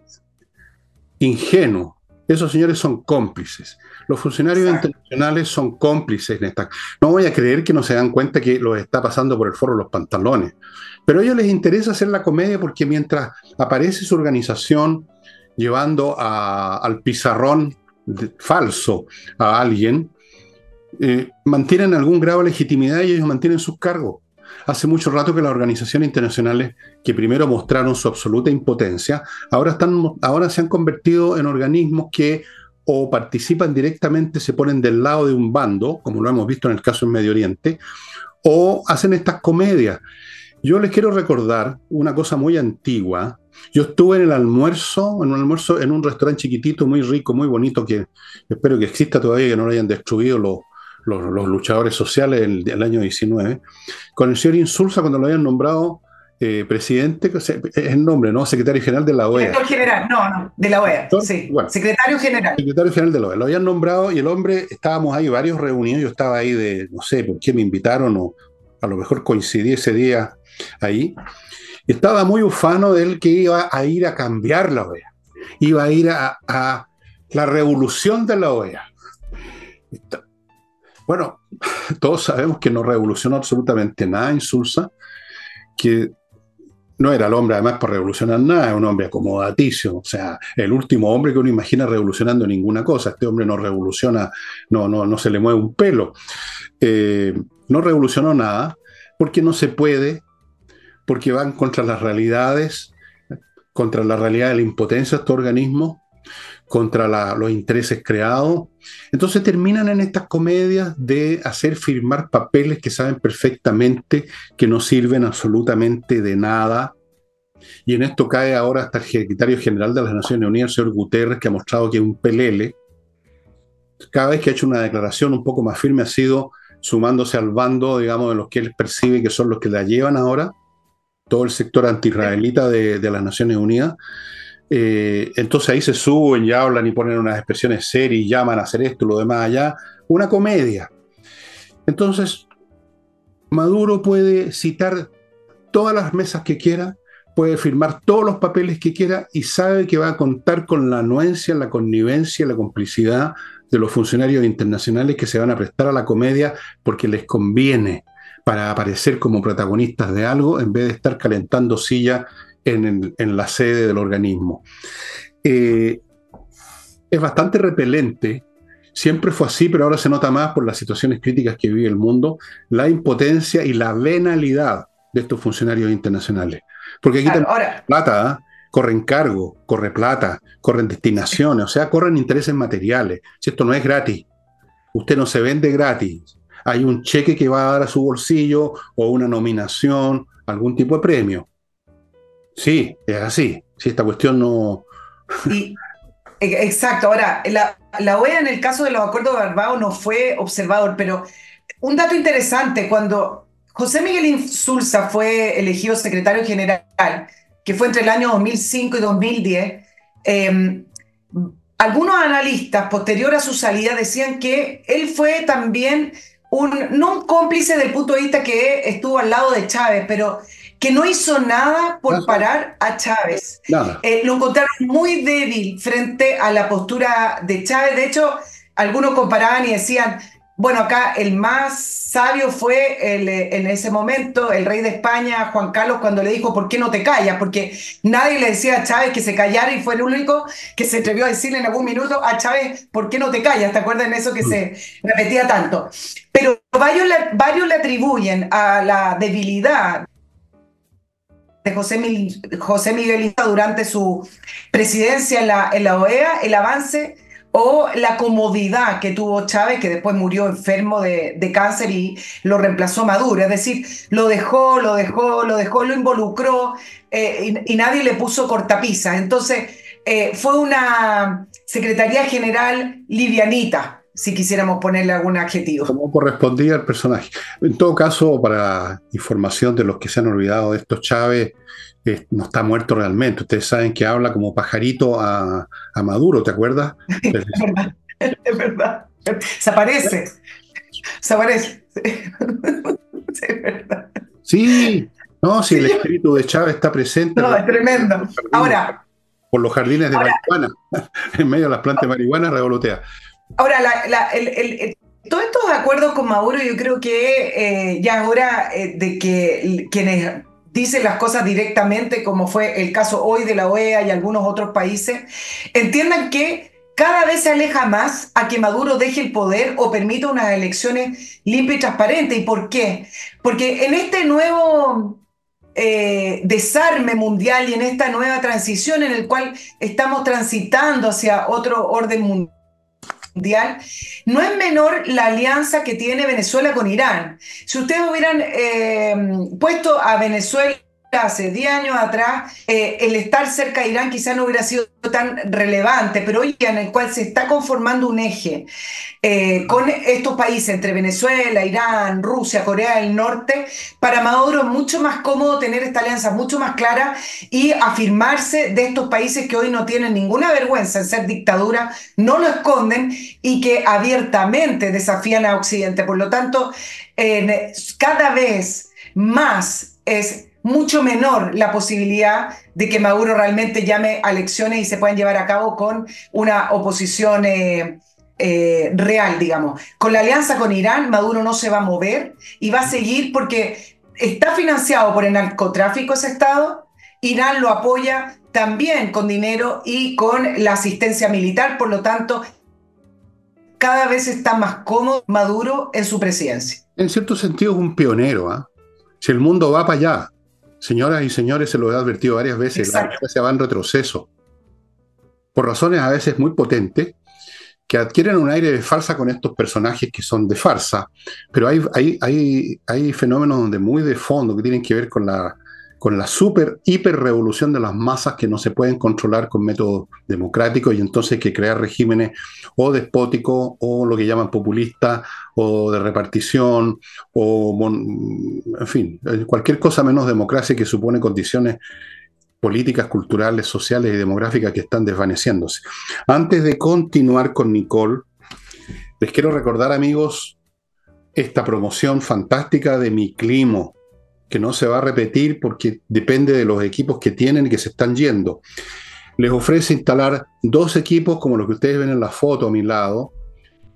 Speaker 1: ingenuos, esos señores son cómplices. Los funcionarios internacionales son cómplices en esta. No voy a creer que no se dan cuenta que los está pasando por el foro los pantalones. Pero a ellos les interesa hacer la comedia porque mientras aparece su organización llevando al pizarrón falso a alguien, eh, mantienen algún grado de legitimidad y ellos mantienen sus cargos. Hace mucho rato que las organizaciones internacionales, que primero mostraron su absoluta impotencia, ahora, están, ahora se han convertido en organismos que o participan directamente, se ponen del lado de un bando, como lo hemos visto en el caso en Medio Oriente, o hacen estas comedias. Yo les quiero recordar una cosa muy antigua. Yo estuve en el almuerzo, en un almuerzo en un restaurante chiquitito, muy rico, muy bonito, que espero que exista todavía, que no lo hayan destruido los, los, luchadores sociales en el, año 19, con el señor Insulza cuando lo habían nombrado eh, presidente, es el nombre, ¿no? Secretario General de la OEA.
Speaker 2: Secretario General, no, no, de la OEA, sí. Secretario General.
Speaker 1: Secretario General de la OEA. Lo habían nombrado y el hombre, estábamos ahí varios reunidos, yo estaba ahí de, no sé, por qué me invitaron o a lo mejor coincidí ese día ahí. Estaba muy ufano de él que iba a ir a cambiar la OEA. Iba a ir a, a la revolución de la OEA. Bueno, (laughs) todos sabemos que no revolucionó absolutamente nada Insulsa, que no era el hombre además por revolucionar nada, es un hombre acomodaticio, o sea, el último hombre que uno imagina revolucionando ninguna cosa, este hombre no revoluciona, no, no, no se le mueve un pelo, eh, no revolucionó nada porque no se puede, porque van contra las realidades, contra la realidad de la impotencia de estos organismos, contra los intereses creados. Entonces terminan en estas comedias de hacer firmar papeles que saben perfectamente que no sirven absolutamente de nada. Y en esto cae ahora hasta el secretario general de las Naciones Unidas, el señor Guterres, que ha mostrado que es un pelele. Cada vez que ha hecho una declaración un poco más firme ha sido sumándose al bando, digamos, de los que él percibe que son los que la llevan ahora, todo el sector anti-israelita de, de las Naciones Unidas. Eh, entonces ahí se suben y hablan y ponen unas expresiones serias y llaman a hacer esto, lo demás allá. Una comedia. Entonces, Maduro puede citar todas las mesas que quiera, puede firmar todos los papeles que quiera y sabe que va a contar con la anuencia, la connivencia, la complicidad de los funcionarios internacionales que se van a prestar a la comedia porque les conviene para aparecer como protagonistas de algo en vez de estar calentando silla en, la sede del organismo. Eh, es bastante repelente, siempre fue así, pero ahora se nota más por las situaciones críticas que vive el mundo, la impotencia y la venalidad de estos funcionarios internacionales. Porque aquí ahora, plata, ¿eh? corren cargo, corre plata, corren destinaciones, o sea, corren intereses materiales. Si esto no es gratis, usted no se vende gratis. Hay un cheque que va a dar a su bolsillo o una nominación, algún tipo de premio. Sí, es así. Si esta cuestión no.
Speaker 2: E, exacto. Ahora, la, la, OEA en el caso de los acuerdos de Barbados no fue observador, pero un dato interesante: cuando José Miguel Insulza fue elegido secretario general, que fue entre el año 2005 y 2010, em, algunos analistas posterior a su salida decían que él fue también un, no un cómplice del punto de vista que estuvo al lado de Chávez, pero que no hizo nada por parar a Chávez. Eh, lo encontraron muy débil frente a la postura de Chávez. De hecho, algunos comparaban y decían, bueno, acá el más sabio fue el, eh, en ese momento el rey de España, Juan Carlos, cuando le dijo, ¿por qué no te callas? Porque nadie le decía a Chávez que se callara y fue el único que se atrevió a decirle en algún minuto a Chávez, ¿por qué no te callas? ¿Te acuerdas de eso que se repetía tanto? Pero varios, varios le atribuyen a la debilidad de José, Miguel, José durante su presidencia en la, en la OEA, el avance o la comodidad que tuvo Chávez, que después murió enfermo de, cáncer y lo reemplazó Maduro. Es decir, lo dejó, lo dejó, lo dejó, lo involucró eh, y, nadie le puso cortapisas. Entonces, eh, fue una Secretaría General livianita, si quisiéramos ponerle algún adjetivo.
Speaker 1: Como correspondía al personaje. En todo caso, para información de los que se han olvidado de esto, Chávez eh, no está muerto realmente. Ustedes saben que habla como pajarito a, Maduro, ¿te acuerdas? (laughs)
Speaker 2: es verdad, es verdad. Se aparece. Se aparece. (laughs)
Speaker 1: Sí, es verdad. Sí, no, si el espíritu de Chávez está presente.
Speaker 2: No, es tremendo. Ahora.
Speaker 1: Por los jardines de marihuana, (laughs) en medio de las plantas de marihuana, revolotea.
Speaker 2: Ahora, todos estos acuerdos con Maduro, yo creo que eh, ya es hora eh, de que quienes dicen las cosas directamente, como fue el caso hoy de la OEA y algunos otros países, entiendan que cada vez se aleja más a que Maduro deje el poder o permita unas elecciones limpias y transparentes. ¿Y por qué? Porque en este nuevo eh, desarme mundial y en esta nueva transición en el cual estamos transitando hacia otro orden mundial, no es menor la alianza que tiene Venezuela con Irán. Si ustedes hubieran eh, puesto a Venezuela hace 10 años atrás, eh, el estar cerca de Irán quizá no hubiera sido tan relevante, pero hoy en el cual se está conformando un eje eh, con estos países, entre Venezuela, Irán, Rusia, Corea del Norte, para Maduro es mucho más cómodo tener esta alianza mucho más clara y afirmarse de estos países que hoy no tienen ninguna vergüenza en ser dictadura, no lo esconden y que abiertamente desafían a Occidente. Por lo tanto, cada vez más es mucho menor la posibilidad de que Maduro realmente llame a elecciones y se puedan llevar a cabo con una oposición eh, eh, real, digamos. Con la alianza con Irán, Maduro no se va a mover y va a seguir porque está financiado por el narcotráfico ese Estado, Irán lo apoya también con dinero y con la asistencia militar, por lo tanto, cada vez está más cómodo Maduro en su presidencia.
Speaker 1: En cierto sentido es un pionero, ¿ah? Si el mundo va para allá, Señoras y señores, se lo he advertido varias veces, la democracia va en retroceso. Por razones a veces muy potentes, que adquieren un aire de farsa con estos personajes que son de farsa, pero hay, hay, hay, hay fenómenos donde muy de fondo que tienen que ver con la, con la super, hiper revolución de las masas que no se pueden controlar con métodos democráticos y entonces que crear regímenes o despóticos o lo que llaman populistas o de repartición o, en fin, cualquier cosa menos democracia que supone condiciones políticas, culturales, sociales y demográficas que están desvaneciéndose. Antes de continuar con Nicole, les quiero recordar amigos esta promoción fantástica de Mi Climo que no se va a repetir porque depende de los equipos que tienen y que se están yendo. Les ofrece instalar dos equipos como los que ustedes ven en la foto a mi lado.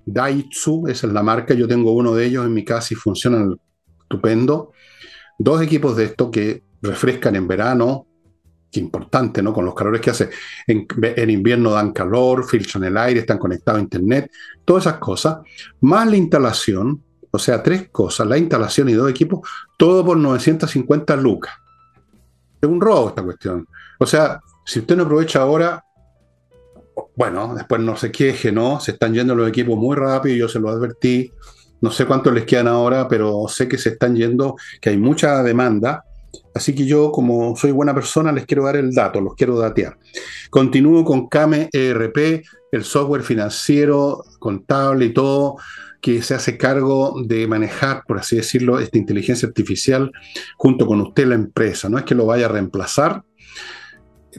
Speaker 1: Daitsu, esa es la marca, yo tengo uno de ellos en mi casa y funcionan estupendo. Dos equipos de estos que refrescan en verano, que importante, ¿no? Con los calores que hace. En, en, invierno dan calor, filtran el aire, están conectados a internet, todas esas cosas. Más la instalación, o sea, tres cosas, la instalación y dos equipos, todo por 950 lucas. Es un robo esta cuestión. O sea, si usted no aprovecha ahora, bueno, después no se queje, ¿no? Se están yendo los equipos muy rápido, yo se lo advertí. No sé cuántos les quedan ahora, pero sé que se están yendo, que hay mucha demanda. Así que yo, como soy buena persona, les quiero dar el dato, los quiero datear. Continúo con CAME ERP, el software financiero, contable y todo que se hace cargo de manejar, por así decirlo, esta inteligencia artificial junto con usted la empresa. No es que lo vaya a reemplazar,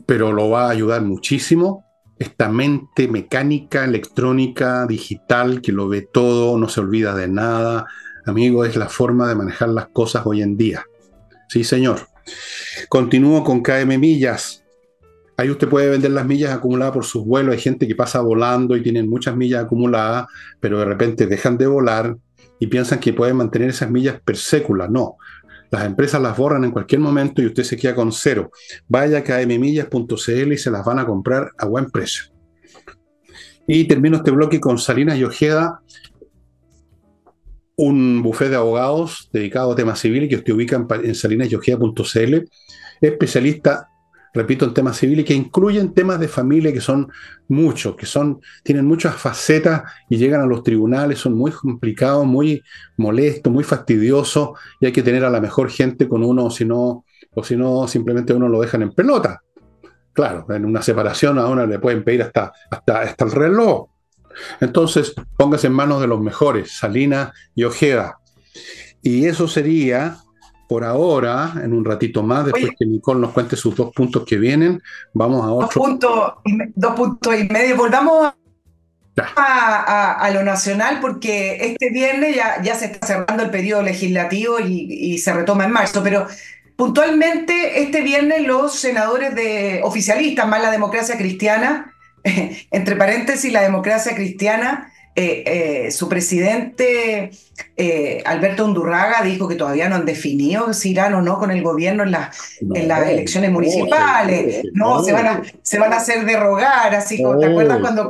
Speaker 1: pero lo va a ayudar muchísimo. Esta mente mecánica, electrónica, digital, que lo ve todo, no se olvida de nada, amigo, es la forma de manejar las cosas hoy en día. Sí, señor. Continúo con KM Millas. Ahí usted puede vender las millas acumuladas por sus vuelos. Hay gente que pasa volando y tienen muchas millas acumuladas, pero de repente dejan de volar y piensan que pueden mantener esas millas per sécula. No. Las empresas las borran en cualquier momento y usted se queda con cero. Vaya a kmmillas.cl y se las van a comprar a buen precio. Y termino este bloque con Salinas y Ojeda, un buffet de abogados dedicado a temas civiles que usted ubica en salinasyojeda.cl, especialista repito, en temas civiles que incluyen temas de familia que son muchos, que son, tienen muchas facetas y llegan a los tribunales, son muy complicados, muy molestos, muy fastidiosos y hay que tener a la mejor gente con uno, o si no, o si no, simplemente uno lo dejan en pelota. Claro, en una separación a uno le pueden pedir hasta, hasta, hasta el reloj. Entonces, póngase en manos de los mejores, Salina y Ojeda. Y eso sería, por ahora, en un ratito más, después que Nicole nos cuente sus dos puntos que vienen, vamos a otro.
Speaker 2: Dos puntos, dos puntos y medio. Volvamos a, lo nacional porque este viernes ya, ya se está cerrando el periodo legislativo y, y, se retoma en marzo, pero puntualmente este viernes los senadores de oficialistas más la democracia cristiana, (laughs) entre paréntesis la democracia cristiana, eh, eh, su presidente eh, Alberto Undurraga dijo que todavía no han definido si irán o no con el gobierno en, en las elecciones municipales. No, se, van a, se van a hacer derrogar, así como, ¿te acuerdas cuando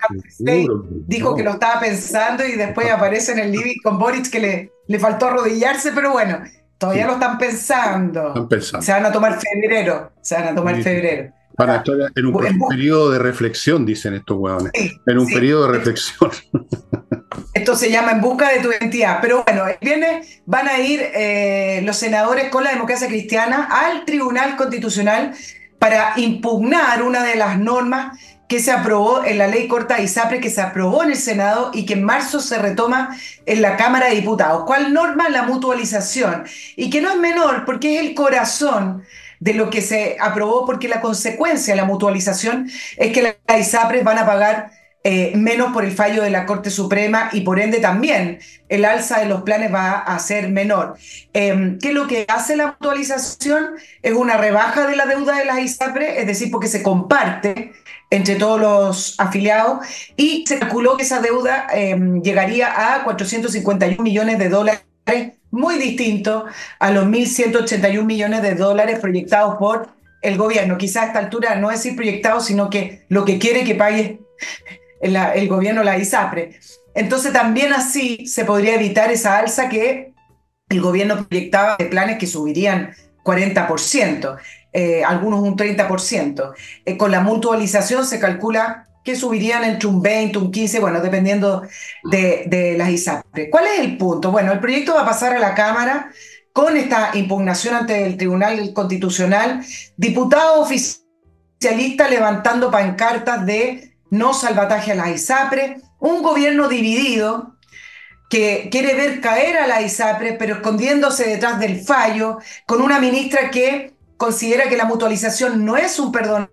Speaker 2: dijo que lo estaba pensando y después aparece en el living con Boric que le, le faltó arrodillarse, pero bueno, todavía lo están pensando.
Speaker 1: Están pensando.
Speaker 2: Se van a tomar febrero, se van a tomar febrero.
Speaker 1: Para estar en un, periodo de reflexión, dicen estos huevones. en un periodo de reflexión. (laughs)
Speaker 2: Esto se llama en busca de tu identidad. Pero bueno, el viernes van a ir eh, los senadores con la democracia cristiana al Tribunal Constitucional para impugnar una de las normas que se aprobó en la ley corta ISAPRE, que se aprobó en el Senado y que en marzo se retoma en la Cámara de Diputados. ¿Cuál norma? La mutualización. Y que no es menor porque es el corazón de lo que se aprobó, porque la consecuencia de la mutualización es que las ISAPRES van a pagar eh, menos por el fallo de la Corte Suprema y por ende también el alza de los planes va a ser menor. Eh, ¿Qué es lo que hace la mutualización? Es una rebaja de la deuda de las ISAPRES, es decir, porque se comparte entre todos los afiliados y se calculó que esa deuda em, llegaría a 451 millones de dólares muy distinto a los 1.181 millones de dólares proyectados por el gobierno. Quizás a esta altura no es decir proyectado, sino que lo que quiere que pague el, gobierno, la ISAPRE. Entonces también así se podría evitar esa alza que el gobierno proyectaba de planes que subirían 40%, eh, algunos un 30%. Eh, con la mutualización se calcula que subirían entre un 20, un 15, bueno, dependiendo de, de las ISAPRE. ¿Cuál es el punto? Bueno, el proyecto va a pasar a la Cámara con esta impugnación ante el Tribunal Constitucional, diputados oficialistas levantando pancartas de no salvataje a la ISAPRE, un gobierno dividido que quiere ver caer a la ISAPRE, pero escondiéndose detrás del fallo, con una ministra que considera que la mutualización no es un perdón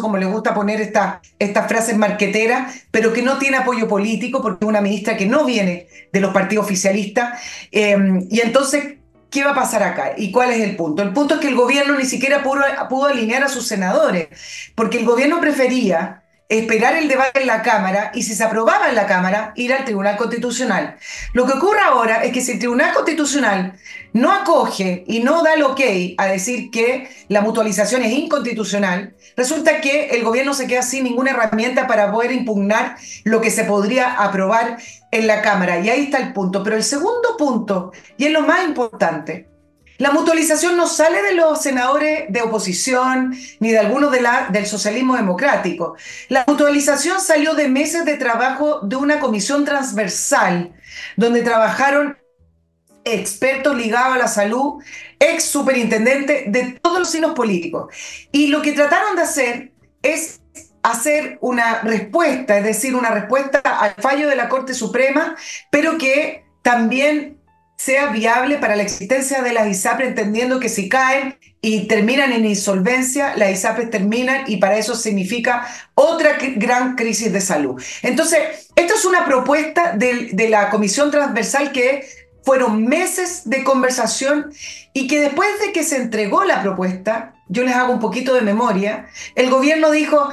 Speaker 2: como le gusta poner estas frases marqueteras, pero que no tiene apoyo político porque es una ministra que no viene de los partidos oficialistas. Em, y entonces, ¿qué va a pasar acá? ¿Y cuál es el punto? El punto es que el gobierno ni siquiera pudo alinear a sus senadores, porque el gobierno prefería esperar el debate en la Cámara y si se aprobaba en la Cámara, ir al Tribunal Constitucional. Lo que ocurre ahora es que si el Tribunal Constitucional no acoge y no da el ok a decir que la mutualización es inconstitucional, resulta que el gobierno se queda sin ninguna herramienta para poder impugnar lo que se podría aprobar en la Cámara. Y ahí está el punto. Pero el segundo punto, y es lo más importante, la mutualización no sale de los senadores de oposición ni de algunos del socialismo democrático. La mutualización salió de meses de trabajo de una comisión transversal donde trabajaron expertos ligados a la salud, ex superintendente de todos los signos políticos. Y lo que trataron de hacer es hacer una respuesta, es decir, una respuesta al fallo de la Corte Suprema, pero que también sea viable para la existencia de las ISAPRE, entendiendo que si caen y terminan en insolvencia, las ISAPRE terminan y para eso significa otra gran crisis de salud. Entonces, esto es una propuesta de, de la Comisión Transversal que fueron meses de conversación y que después de que se entregó la propuesta, yo les hago un poquito de memoria, el gobierno dijo,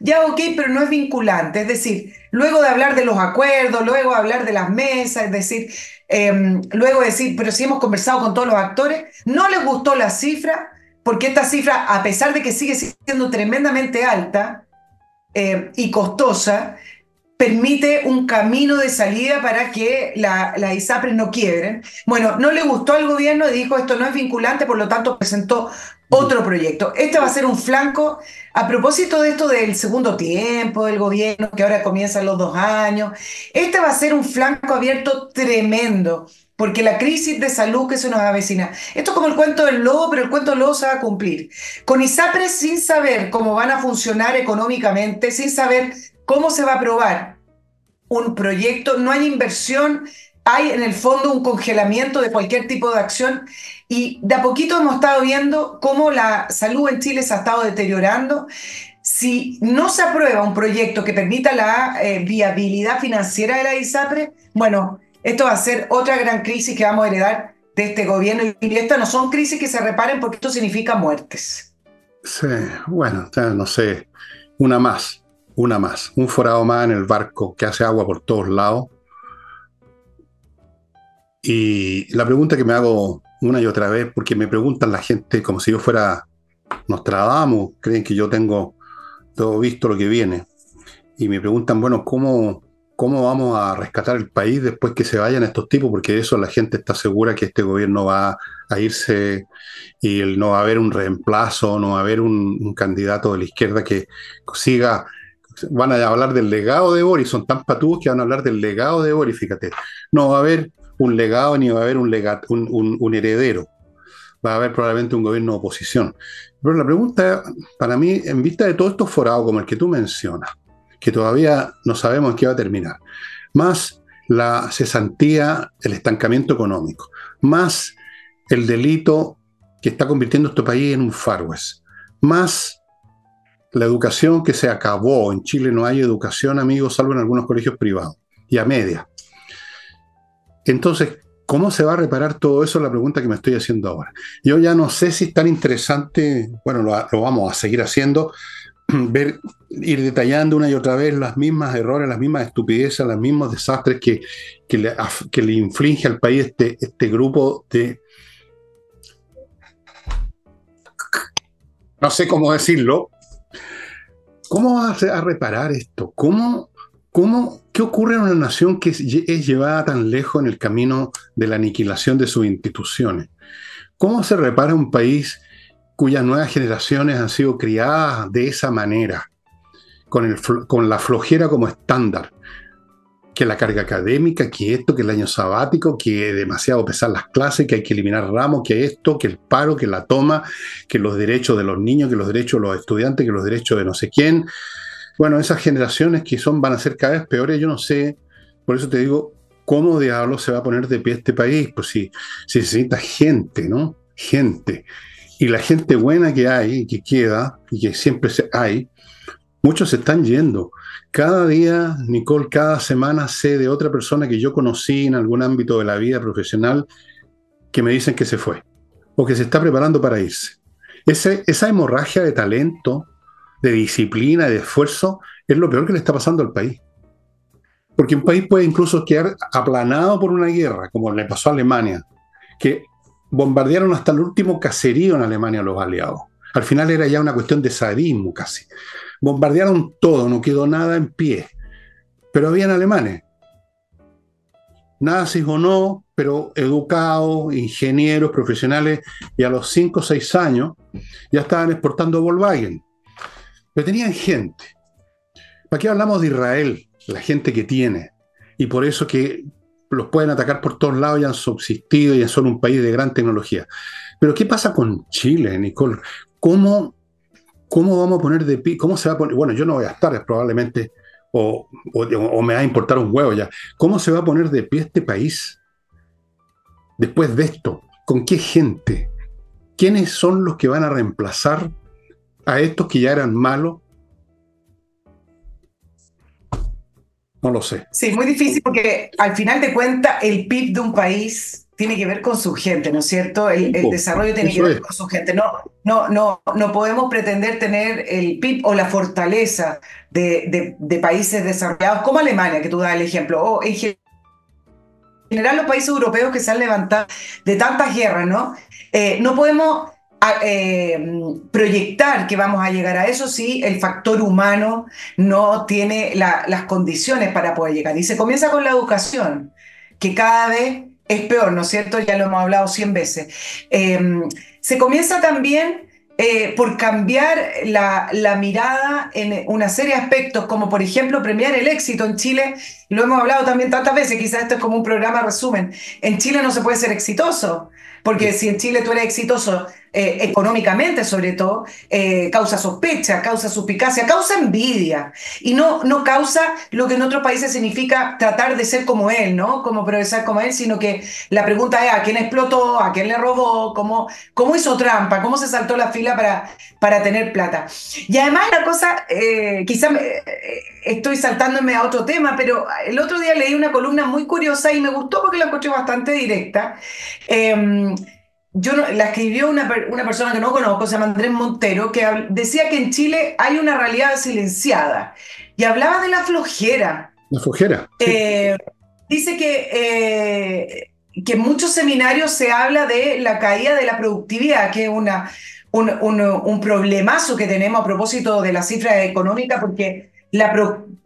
Speaker 2: ya ok, pero no es vinculante, es decir, luego de hablar de los acuerdos, luego de hablar de las mesas, es decir, Em, luego decir, pero si hemos conversado con todos los actores, no les gustó la cifra, porque esta cifra, a pesar de que sigue siendo tremendamente alta em, y costosa, permite un camino de salida para que las la ISAPRES no quiebren. Bueno, no le gustó al gobierno y dijo esto no es vinculante, por lo tanto presentó otro proyecto. Este va a ser un flanco, a propósito de esto del segundo tiempo del gobierno, que ahora comienzan los dos años, este va a ser un flanco abierto tremendo, porque la crisis de salud que se nos avecina, esto es como el cuento del lobo, pero el cuento del lobo se va a cumplir. Con ISAPRE sin saber cómo van a funcionar económicamente, sin saber cómo se va a aprobar un proyecto, no hay inversión, hay en el fondo un congelamiento de cualquier tipo de acción y de a poquito hemos estado viendo cómo la salud en Chile se ha estado deteriorando. Si no se aprueba un proyecto que permita la eh, viabilidad financiera de la ISAPRE, bueno, esto va a ser otra gran crisis que vamos a heredar de este gobierno y estas no son crisis que se reparen porque esto significa muertes.
Speaker 1: Sí, bueno, no sé, una más, una más, un forado más en el barco que hace agua por todos lados. Y la pregunta que me hago una y otra vez, porque me preguntan la gente como si yo fuera Nostradamus, creen que yo tengo todo visto lo que viene. Y me preguntan, bueno, ¿cómo, ¿cómo vamos a rescatar el país después que se vayan estos tipos? Porque eso la gente está segura que este gobierno va a irse y no va a haber un reemplazo, no va a haber un, candidato de la izquierda que siga. Van a hablar del legado de Boris, son tan patudos que van a hablar del legado de Boris, fíjate. No va a haber un legado ni va a haber un, un, heredero. Va a haber probablemente un gobierno de oposición. Pero la pregunta para mí, en vista de todos estos forados como el que tú mencionas, que todavía no sabemos en qué va a terminar, más la cesantía, el estancamiento económico, más el delito que está convirtiendo este país en un Far West, más la educación que se acabó. En Chile no hay educación, amigos, salvo en algunos colegios privados y a media. Entonces, ¿cómo se va a reparar todo eso? Es la pregunta que me estoy haciendo ahora. Yo ya no sé si es tan interesante, bueno, lo, vamos a seguir haciendo, (clears throat) ver, ir detallando una y otra vez las mismas errores, las mismas estupideces, los mismos desastres que, que, le, que le, inflige al país este, este grupo de... No sé cómo decirlo. ¿Cómo va a, a reparar esto? ¿Cómo, cómo, ¿Qué ocurre en una nación que es llevada tan lejos en el camino de la aniquilación de sus instituciones? ¿Cómo se repara un país cuyas nuevas generaciones han sido criadas de esa manera, con, con la flojera como estándar? Que la carga académica, que esto, que el año sabático, que demasiado pesar las clases, que hay que eliminar ramos, que esto, que el paro, que la toma, que los derechos de los niños, que los derechos de los estudiantes, que los derechos de no sé quién bueno, esas generaciones que son van a ser cada vez peores, yo no sé, por eso te digo, ¿cómo diablos se va a poner de pie este país? Pues si, si necesita gente, ¿no? Gente. Y la gente buena que hay, que queda, y que siempre hay, muchos se están yendo. Cada día, Nicole, cada semana sé de otra persona que yo conocí en algún ámbito de la vida profesional que me dicen que se fue o que se está preparando para irse. Ese, esa hemorragia de talento de disciplina, de esfuerzo, es lo peor que le está pasando al país. Porque un país puede incluso quedar aplanado por una guerra, como le pasó a Alemania, que bombardearon hasta el último caserío en Alemania los aliados. Al final era ya una cuestión de sadismo casi. Bombardearon todo, no quedó nada en pie. Pero habían alemanes. Nazis o no, pero educados, ingenieros, profesionales, y a los 5 o 6 años ya estaban exportando Volkswagen. Pero tenían gente. ¿Para qué hablamos de Israel? La gente que tiene. Y por eso que los pueden atacar por todos lados y han subsistido y son un país de gran tecnología. Pero ¿qué pasa con Chile, Nicole? ¿Cómo, cómo vamos a poner de pie? ¿Cómo se va a poner? Bueno, yo no voy a estar probablemente, o, o me va a importar un huevo ya. ¿Cómo se va a poner de pie este país después de esto? ¿Con qué gente? ¿Quiénes son los que van a reemplazar a estos que ya eran malos? No lo sé.
Speaker 2: Sí, muy difícil porque al final de cuentas el PIB de un país tiene que ver con su gente, ¿no es cierto? El, desarrollo tiene que ver con su gente. No, no, no, no podemos pretender tener el PIB o la fortaleza de, países desarrollados como Alemania, que tú das el ejemplo, o en general los países europeos que se han levantado de tantas guerras, ¿no? Eh, no podemos eh, proyectar que vamos a llegar a eso si el factor humano no tiene las condiciones para poder llegar. Y se comienza con la educación, que cada vez es peor, ¿no es cierto? Ya lo hemos hablado 100 veces. Em, se comienza también eh, por cambiar la, la, mirada en una serie de aspectos, como por ejemplo premiar el éxito en Chile. lo hemos hablado también tantas veces, quizás esto es como un programa resumen, en Chile no se puede ser exitoso, porque si en Chile tú eres exitoso eh, económicamente sobre todo, eh, causa sospecha, causa suspicacia, causa envidia y no, no causa lo que en otros países significa tratar de ser como él, ¿no? Como progresar como él, sino que la pregunta es a quién explotó, a quién le robó, cómo, cómo hizo trampa, cómo se saltó la fila para, para tener plata. Y además la cosa, eh, quizá estoy saltándome a otro tema, pero el otro día leí una columna muy curiosa y me gustó porque la encontré bastante directa. Em, yo la escribió una, una, persona que no conozco, se llama Andrés Montero, que decía que en Chile hay una realidad silenciada y hablaba de la flojera.
Speaker 1: La flojera.
Speaker 2: Eh, dice que, eh, que en muchos seminarios se habla de la caída de la productividad, que es una, un, un, problemazo que tenemos a propósito de la cifra económica, porque la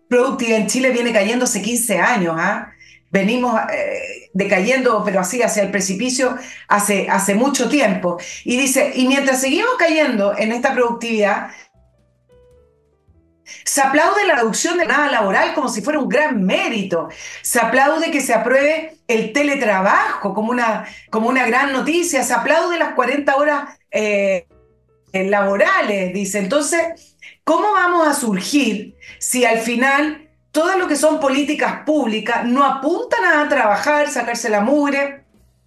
Speaker 2: productividad en Chile viene cayendo hace 15 años. ¿ah? Venimos eh, decayendo, pero así hacia el precipicio hace, hace mucho tiempo. Y dice, y mientras seguimos cayendo en esta productividad, se aplaude la reducción de nada laboral como si fuera un gran mérito. Se aplaude que se apruebe el teletrabajo como una, como una gran noticia. Se aplaude las 40 horas eh, laborales, dice. Entonces, ¿cómo vamos a surgir si al final todo lo que son políticas públicas no apuntan a trabajar, sacarse la mugre,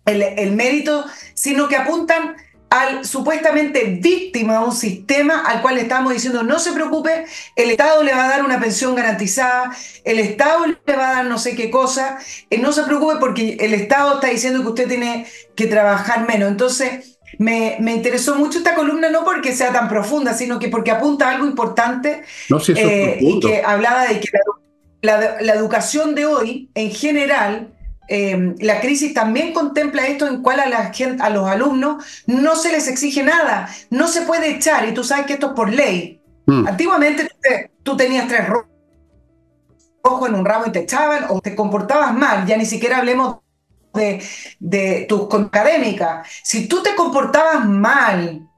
Speaker 2: el, mérito, sino que apuntan al supuestamente víctima de un sistema al cual le estamos diciendo no se preocupe, el Estado le va a dar una pensión garantizada, el Estado le va a dar no sé qué cosa, eh, no se preocupe porque el Estado está diciendo que usted tiene que trabajar menos. Entonces, me, interesó mucho esta columna, no porque sea tan profunda, sino que porque apunta a algo importante
Speaker 1: no, si
Speaker 2: eh, y que hablaba de que la la, educación de hoy, en general, em, la crisis también contempla esto en cual a, la gente, a los alumnos no se les exige nada, no se puede echar, y tú sabes que esto es por ley. Mm. Antiguamente tú, tenías tres rojos en un ramo y te echaban, o te comportabas mal, ya ni siquiera hablemos de, de tus académicas. Si tú te comportabas mal,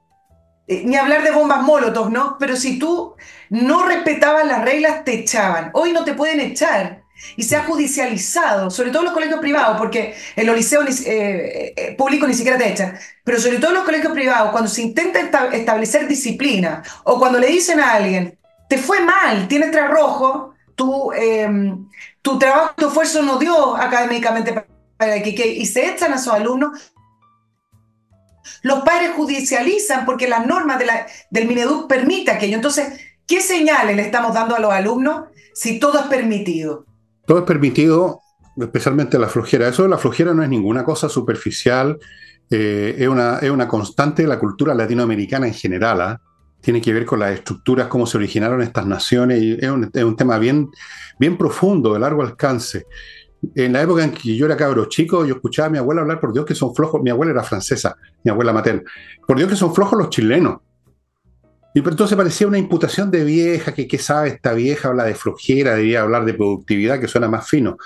Speaker 2: eh, ni hablar de bombas molotov, ¿no? Pero si tú no respetabas las reglas, te echaban. Hoy no te pueden echar. Y se ha judicializado, sobre todo en los colegios privados, porque en los liceos eh, eh, públicos ni siquiera te echan, pero sobre todo en los colegios privados, cuando se intenta establecer disciplina o cuando le dicen a alguien, te fue mal, tienes rojos, tu, em, tu trabajo, tu esfuerzo no dio académicamente para que, que, y se echan a sus alumnos, los padres judicializan porque las normas de la, del Mineduc permiten aquello. Entonces, ¿qué señales le estamos dando a los alumnos si todo es permitido?
Speaker 1: Todo es permitido, especialmente la flojera. Eso de la flojera no es ninguna cosa superficial, eh, es, una, es una constante de la cultura latinoamericana en general. ¿ah? Tiene que ver con las estructuras, cómo se originaron estas naciones, y es un, es un tema bien, bien profundo, de largo alcance en la época en que yo era cabro chico, yo escuchaba a mi abuela hablar, por Dios que son flojos, mi abuela era francesa, mi abuela materna, por Dios que son flojos los chilenos. Y entonces parecía una imputación de vieja, que qué sabe esta vieja, habla de flojera, debería hablar de productividad, que suena más fino.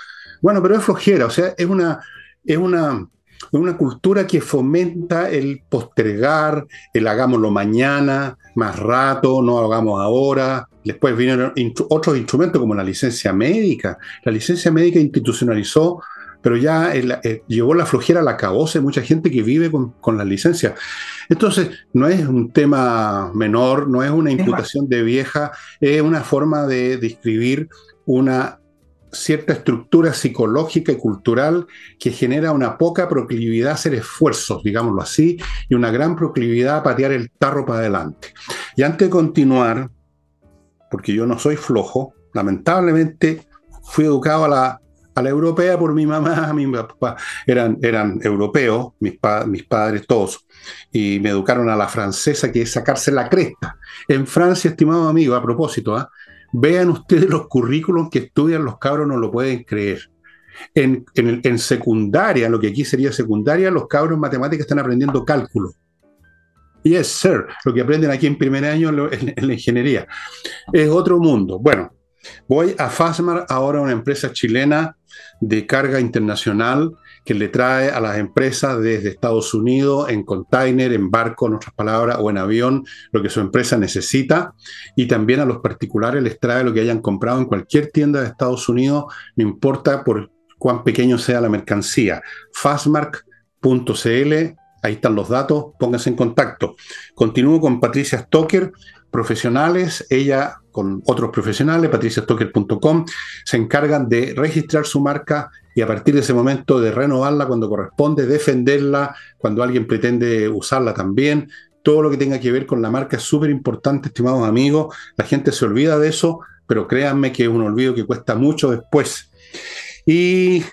Speaker 1: Bueno, pero es flojera, o sea, es una, es una, una cultura que fomenta el postergar, el hagámoslo mañana, más rato, no hagamos ahora, Después vinieron otros instrumentos como la licencia médica. La licencia médica institucionalizó, pero ya eh, llevó la flojera a la cabose mucha gente que vive con, con la licencia. Entonces, no es un tema menor, no es una imputación de vieja, es una forma de describir una cierta estructura psicológica y cultural que genera una poca proclividad a hacer esfuerzos, digámoslo así, y una gran proclividad a patear el tarro para adelante. Y antes de continuar, porque yo no soy flojo, lamentablemente fui educado a la, a la europea por mi mamá, (laughs) mi papá eran, eran europeos, mis, mis padres todos, y me educaron a la francesa, que es sacarse la cresta. En Francia, estimado amigo, a propósito, ¿ah? vean ustedes los currículos que estudian los cabros, no lo pueden creer. En, en, secundaria, lo que aquí sería secundaria, los cabros en matemáticas están aprendiendo cálculo Yes, sir. Lo que aprenden aquí en primer año en, la ingeniería. Es otro mundo. Bueno, Voy a Fasmar, ahora una empresa chilena de carga internacional que le trae a las empresas desde Estados Unidos en container, en barco, en otras palabras, o en avión, lo que su empresa necesita. Y también a los particulares les trae lo que hayan comprado en cualquier tienda de Estados Unidos, no importa por cuán pequeño sea la mercancía. Fastmark.cl, ahí están los datos, pónganse en contacto. Continúo con Patricia Stoker, profesionales, ella con otros profesionales, patriciastocker.com, se encargan de registrar su marca y a partir de ese momento de renovarla cuando corresponde, defenderla cuando alguien pretende usarla también. Todo lo que tenga que ver con la marca es súper importante, estimados amigos. La gente se olvida de eso, pero créanme que es un olvido que cuesta mucho después. Y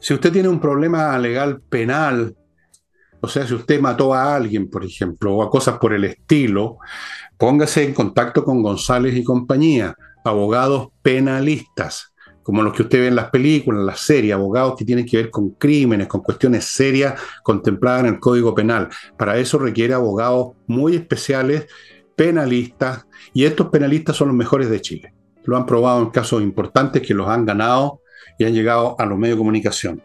Speaker 1: si usted tiene un problema legal penal, o sea, si usted mató a alguien, por ejemplo, o a cosas por el estilo, Póngase en contacto con González y compañía, abogados penalistas, como los que usted ve en las películas, en las series, abogados que tienen que ver con crímenes, con cuestiones serias contempladas en el Código Penal. Para eso requiere abogados muy especiales, penalistas, y estos penalistas son los mejores de Chile. Lo han probado en casos importantes que los han ganado y han llegado a los medios de comunicación.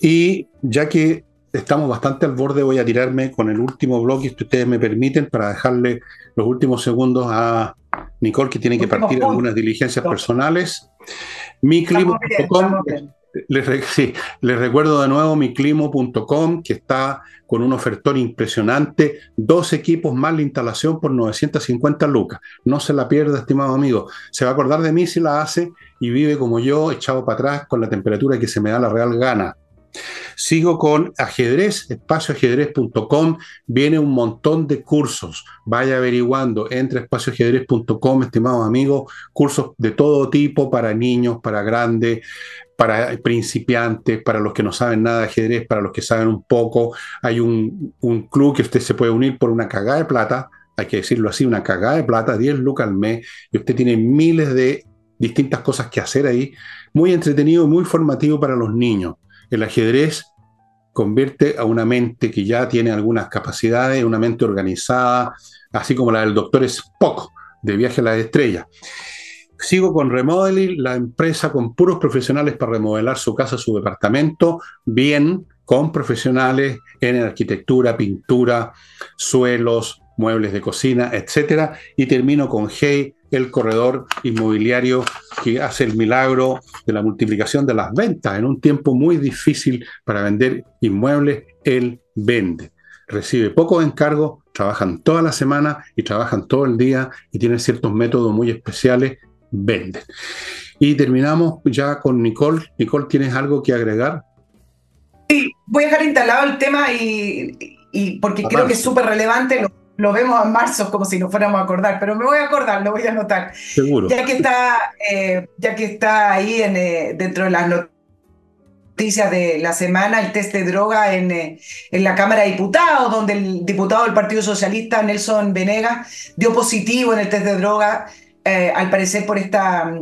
Speaker 1: Y ya que estamos bastante al borde, voy a tirarme con el último bloque, si ustedes me permiten, para dejarle los últimos segundos a Nicole, que tiene que partir algunas diligencias personales. Miclimo.com, les, sí, les, recuerdo de nuevo miclimo.com, que está con un ofertor impresionante, dos equipos más la instalación por 950 lucas. No se la pierda, estimado amigo. Se va a acordar de mí si la hace y vive como yo, echado para atrás con la temperatura que se me da la real gana. Sigo con ajedrez, espacioajedrez.com, viene un montón de cursos. Vaya averiguando, entre espacioajedrez.com, estimados amigos, cursos de todo tipo para niños, para grandes, para principiantes, para los que no saben nada de ajedrez, para los que saben un poco. Hay un, club que usted se puede unir por una cagada de plata, hay que decirlo así, una cagada de plata, 10 lucas al mes, y usted tiene miles de distintas cosas que hacer ahí. Muy entretenido, muy formativo para los niños. El ajedrez convierte a una mente que ya tiene algunas capacidades, una mente organizada, así como la del doctor Spock de Viaje a la Estrella. Sigo con Remodeling, la empresa con puros profesionales para remodelar su casa, su departamento, bien, con profesionales en arquitectura, pintura, suelos, muebles de cocina, etc. Y termino con Hey, el corredor inmobiliario que hace el milagro de la multiplicación de las ventas. En un tiempo muy difícil para vender inmuebles, él vende. Recibe pocos encargos, trabajan toda la semana y trabajan todo el día y tienen ciertos métodos muy especiales, vende. Y terminamos ya con Nicole. Nicole, ¿tienes algo que agregar?
Speaker 2: Sí, voy a dejar instalado el tema y, porque creo que es súper relevante. Lo lo vemos en marzo como si nos fuéramos a acordar, pero me voy a acordar, lo voy a anotar.
Speaker 1: Seguro.
Speaker 2: Ya que está, eh, ya que está ahí en, eh, dentro de las noticias de la semana, el test de droga en, eh, en la Cámara de Diputados, donde el diputado del Partido Socialista, Nelson Venegas, dio positivo en el test de droga, al parecer por esta,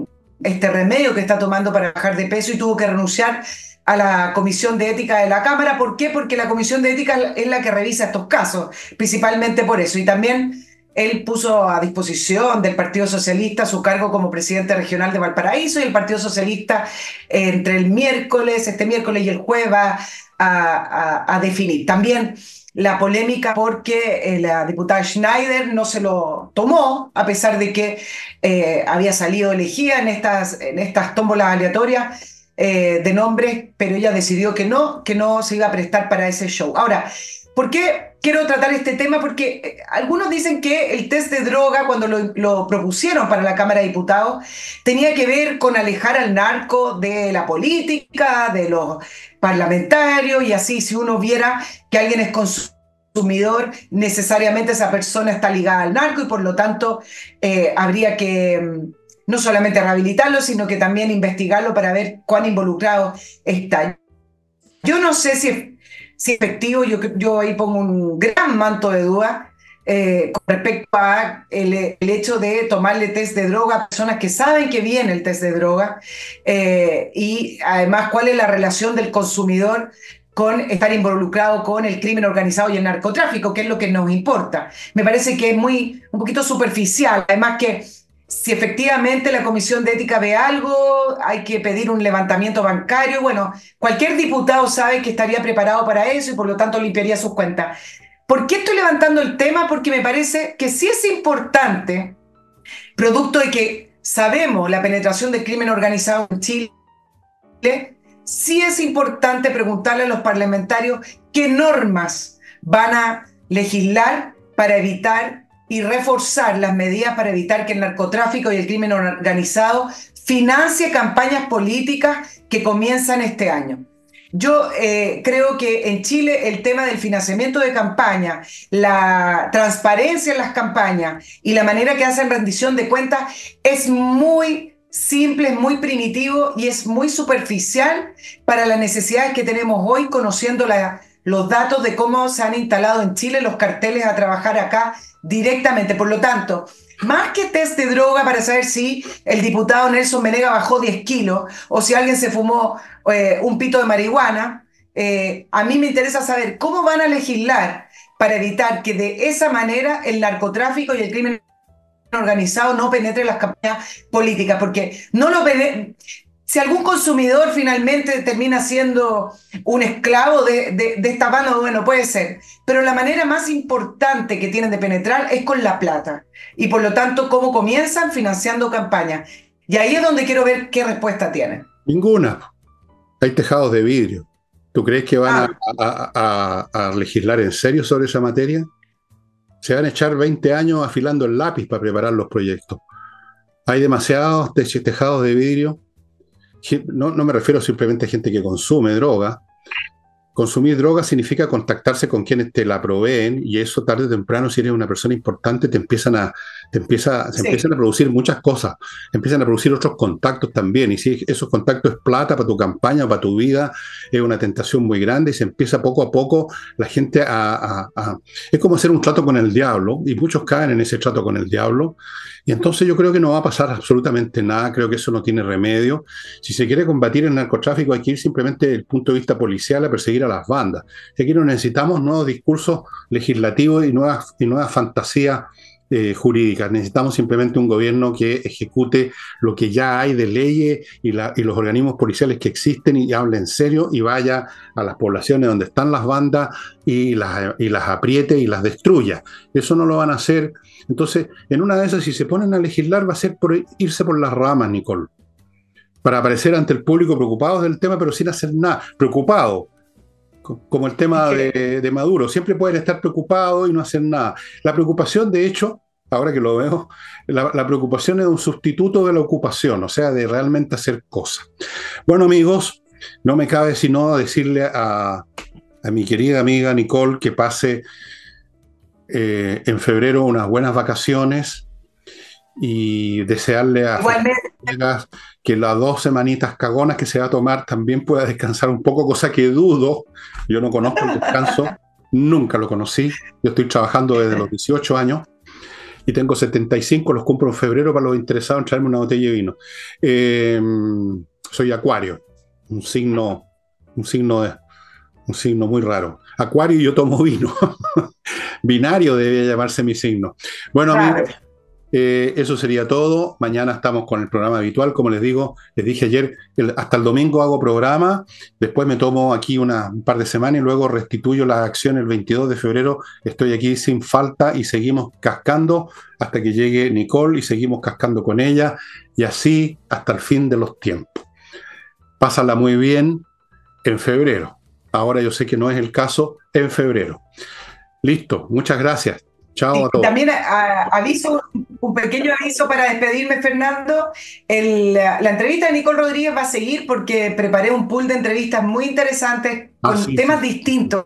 Speaker 2: este remedio que está tomando para bajar de peso y tuvo que renunciar a la Comisión de Ética de la Cámara. ¿Por qué? Porque la Comisión de Ética es la que revisa estos casos, principalmente por eso. Y también él puso a disposición del Partido Socialista su cargo como presidente regional de Valparaíso y el Partido Socialista entre el miércoles, este miércoles y el jueves va a, definir. También la polémica porque eh, la diputada Schneider no se lo tomó, a pesar de que eh, había salido elegida en estas, en estas tómbolas aleatorias eh, de nombres, pero ella decidió que no, que no se iba a prestar para ese show. Ahora, ¿por qué quiero tratar este tema? Porque eh, algunos dicen que el test de droga, cuando lo, propusieron para la Cámara de Diputados, tenía que ver con alejar al narco de la política, de los parlamentarios, y así si uno viera que alguien es consumidor, necesariamente esa persona está ligada al narco y por lo tanto eh, habría que mm, no solamente rehabilitarlo, sino que también investigarlo para ver cuán involucrado está. Yo no sé si es, si efectivo, yo, yo ahí pongo un gran manto de duda eh, con respecto a el, hecho de tomarle test de droga a personas que saben que viene el test de droga eh, y además cuál es la relación del consumidor con estar involucrado con el crimen organizado y el narcotráfico, que es lo que nos importa. Me parece que es muy un poquito superficial, además que si efectivamente la Comisión de Ética ve algo, hay que pedir un levantamiento bancario. Bueno, cualquier diputado sabe que estaría preparado para eso y por lo tanto limpiaría sus cuentas. ¿Por qué estoy levantando el tema? Porque me parece que sí es importante, producto de que sabemos la penetración del crimen organizado en Chile, sí es importante preguntarle a los parlamentarios qué normas van a legislar para evitar y reforzar las medidas para evitar que el narcotráfico y el crimen organizado financie campañas políticas que comienzan este año. Yo eh, creo que en Chile el tema del financiamiento de campaña, la transparencia en las campañas y la manera que hacen rendición de cuentas es muy simple, es muy primitivo y es muy superficial para las necesidades que tenemos hoy conociendo los datos de cómo se han instalado en Chile los carteles a trabajar acá directamente. Por lo tanto, más que test de droga para saber si el diputado Nelson Menega bajó 10 kilos o si alguien se fumó eh, un pito de marihuana, eh, a mí me interesa saber cómo van a legislar para evitar que de esa manera el narcotráfico y el crimen organizado no penetre las campañas políticas, porque no lo si algún consumidor finalmente termina siendo un esclavo de, de, esta banda, bueno, puede ser. Pero la manera más importante que tienen de penetrar es con la plata. Y por lo tanto, ¿cómo comienzan? Financiando campañas. Y ahí es donde quiero ver qué respuesta tienen.
Speaker 1: Ninguna. Hay tejados de vidrio. ¿Tú crees que van a, ah. a, legislar en serio sobre esa materia? Se van a echar 20 años afilando el lápiz para preparar los proyectos. Hay demasiados tejados de vidrio no, no, me refiero simplemente a gente que consume droga. Consumir droga significa contactarse con quienes te la proveen y eso tarde o temprano, si eres una persona importante, te empiezan a, te empieza, se empiezan a producir muchas cosas, empiezan a producir otros contactos también. Y si esos contactos es plata para tu campaña, para tu vida, es una tentación muy grande y se empieza poco a poco la gente a, a es como hacer un trato con el diablo y muchos caen en ese trato con el diablo y entonces yo creo que no va a pasar absolutamente nada, creo que eso no tiene remedio. Si se quiere combatir el narcotráfico hay que ir simplemente desde el punto de vista policial a perseguir a las bandas. Aquí no necesitamos nuevos discursos legislativos y nuevas, y nuevas fantasías eh, jurídicas. Necesitamos simplemente un gobierno que ejecute lo que ya hay de leyes y, y, los organismos policiales que existen y hable en serio y vaya a las poblaciones donde están las bandas y las, y las apriete y las destruya. Eso no lo van a hacer entonces, en una de esas, si se ponen a legislar, va a ser por irse por las ramas, Nicole, para aparecer ante el público preocupados del tema, pero sin hacer nada, preocupado, como el tema de, Maduro, siempre pueden estar preocupados y no hacer nada. La preocupación, de hecho, ahora que lo veo, la, preocupación es un sustituto de la ocupación, o sea, de realmente hacer cosas. Bueno, amigos, no me cabe sino decirle a, a mi querida amiga Nicole que pase eh, en febrero unas buenas vacaciones y desearle a que las dos semanitas cagonas que se va a tomar también pueda descansar un poco, cosa que dudo. Yo no conozco el descanso, (laughs) nunca lo conocí. Yo estoy trabajando desde los 18 años y tengo 75, los cumplo en febrero para los interesados en traerme una botella de vino. Eh, soy acuario, un signo, un signo un signo muy raro. Acuario y yo tomo vino. (laughs) Binario debe llamarse mi signo. Bueno, amigos, eh, eso sería todo. Mañana estamos con el programa habitual. Como les digo, les dije ayer, hasta el domingo hago programa, después me tomo aquí una, un par de semanas y luego restituyo la acción el 22 de febrero. Estoy aquí sin falta y seguimos cascando hasta que llegue Nicole y seguimos cascando con ella y así hasta el fin de los tiempos. Pásala muy bien en febrero. Ahora yo sé que no es el caso en febrero. Listo, muchas gracias. Chao a todos.
Speaker 2: También aviso, un pequeño aviso para despedirme, Fernando. la, entrevista de Nicole Rodríguez va a seguir porque preparé un pool de entrevistas muy interesantes ah, con temas distintos.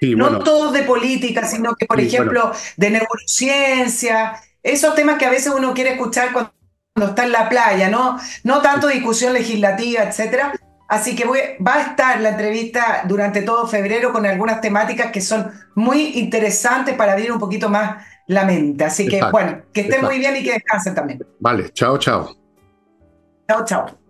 Speaker 2: no todos de política, sino que, por ejemplo, de neurociencia, esos temas que a veces uno quiere escuchar cuando está en la playa, ¿no? No tanto discusión legislativa, etcétera, Así que va a estar la entrevista durante todo febrero con algunas temáticas que son muy interesantes para abrir un poquito más la mente. Así que, bueno, que estén muy bien y que descansen también.
Speaker 1: Vale, chao, chao.
Speaker 2: Chao, chao.